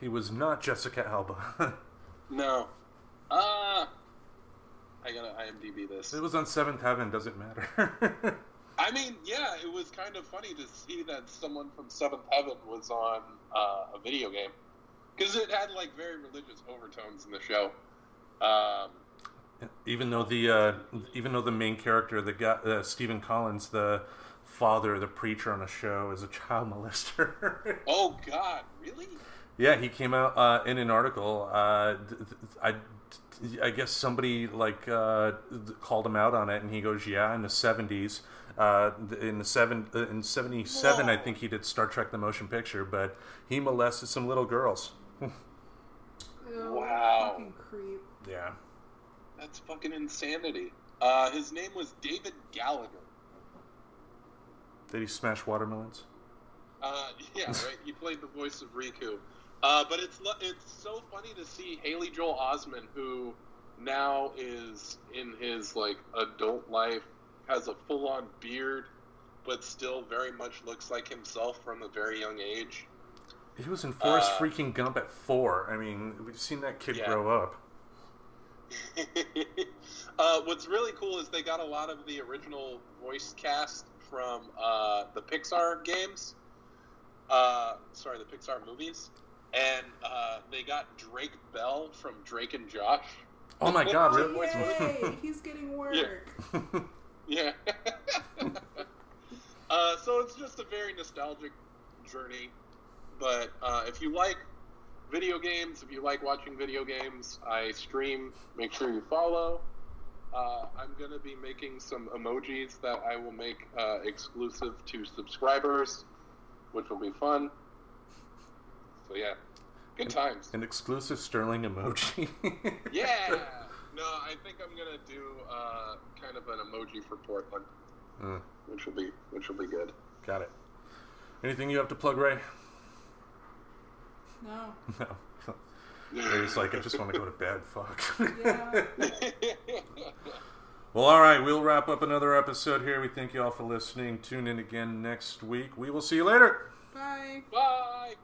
He was not Jessica Alba. No. Ah. I gotta IMDb this. it was on Seventh Heaven. Doesn't matter. I mean, yeah, it was kind of funny to see that someone from Seventh Heaven was on uh, a video game because it had like very religious overtones in the show. Um, even though the uh, even though the main character, the guy, uh, Stephen Collins, the father, the preacher on the show, is a child molester. oh God, really? yeah, he came out uh, in an article. Uh, d- d- I I guess somebody like uh, called him out on it, and he goes, "Yeah, in the '70s." Uh, in the seven uh, in '77, I think he did Star Trek: The Motion Picture, but he molested some little girls. Ew, Wow. Fucking creep. Yeah, That's fucking insanity. Uh, his name was David Gallagher. did he smash watermelons? Uh, yeah, right. He played the voice of Riku. Uh, but it's it's so funny to see Haley Joel Osment, who now is in his like adult life, has a full on beard, but still very much looks like himself from a very young age. He was in Forrest Uh, freaking Gump at four. I mean, we've seen that kid Yeah. grow up. uh, what's really cool is they got a lot of the original voice cast from uh, the Pixar games. Uh, sorry, the Pixar movies. And uh, they got Drake Bell from Drake and Josh. Oh my god, really? Yay! He's getting work. Yeah. uh, so it's just a very nostalgic journey. But uh, if you like video games, if you like watching video games, I stream. Make sure you follow. Uh, I'm going to be making some emojis that I will make uh, exclusive to subscribers, which will be fun. So, yeah. Good times. An exclusive Sterling emoji. Yeah! No, I think I'm going to do uh, kind of an emoji for Portland. Uh, which will be which will be good. got it. Anything you have to plug, Ray? No. No. Ray's like, I just want to go to bed. Fuck. Yeah. well, all right. We'll wrap up another episode here. We thank you all for listening. Tune in again next week. We will see you later. Bye. Bye.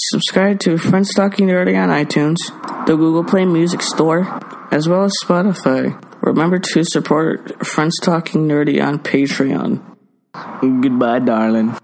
Subscribe to Friends Talking Nerdy on iTunes, the Google Play Music Store, as well as Spotify. Remember to support Friends Talking Nerdy on Patreon. Goodbye, darling.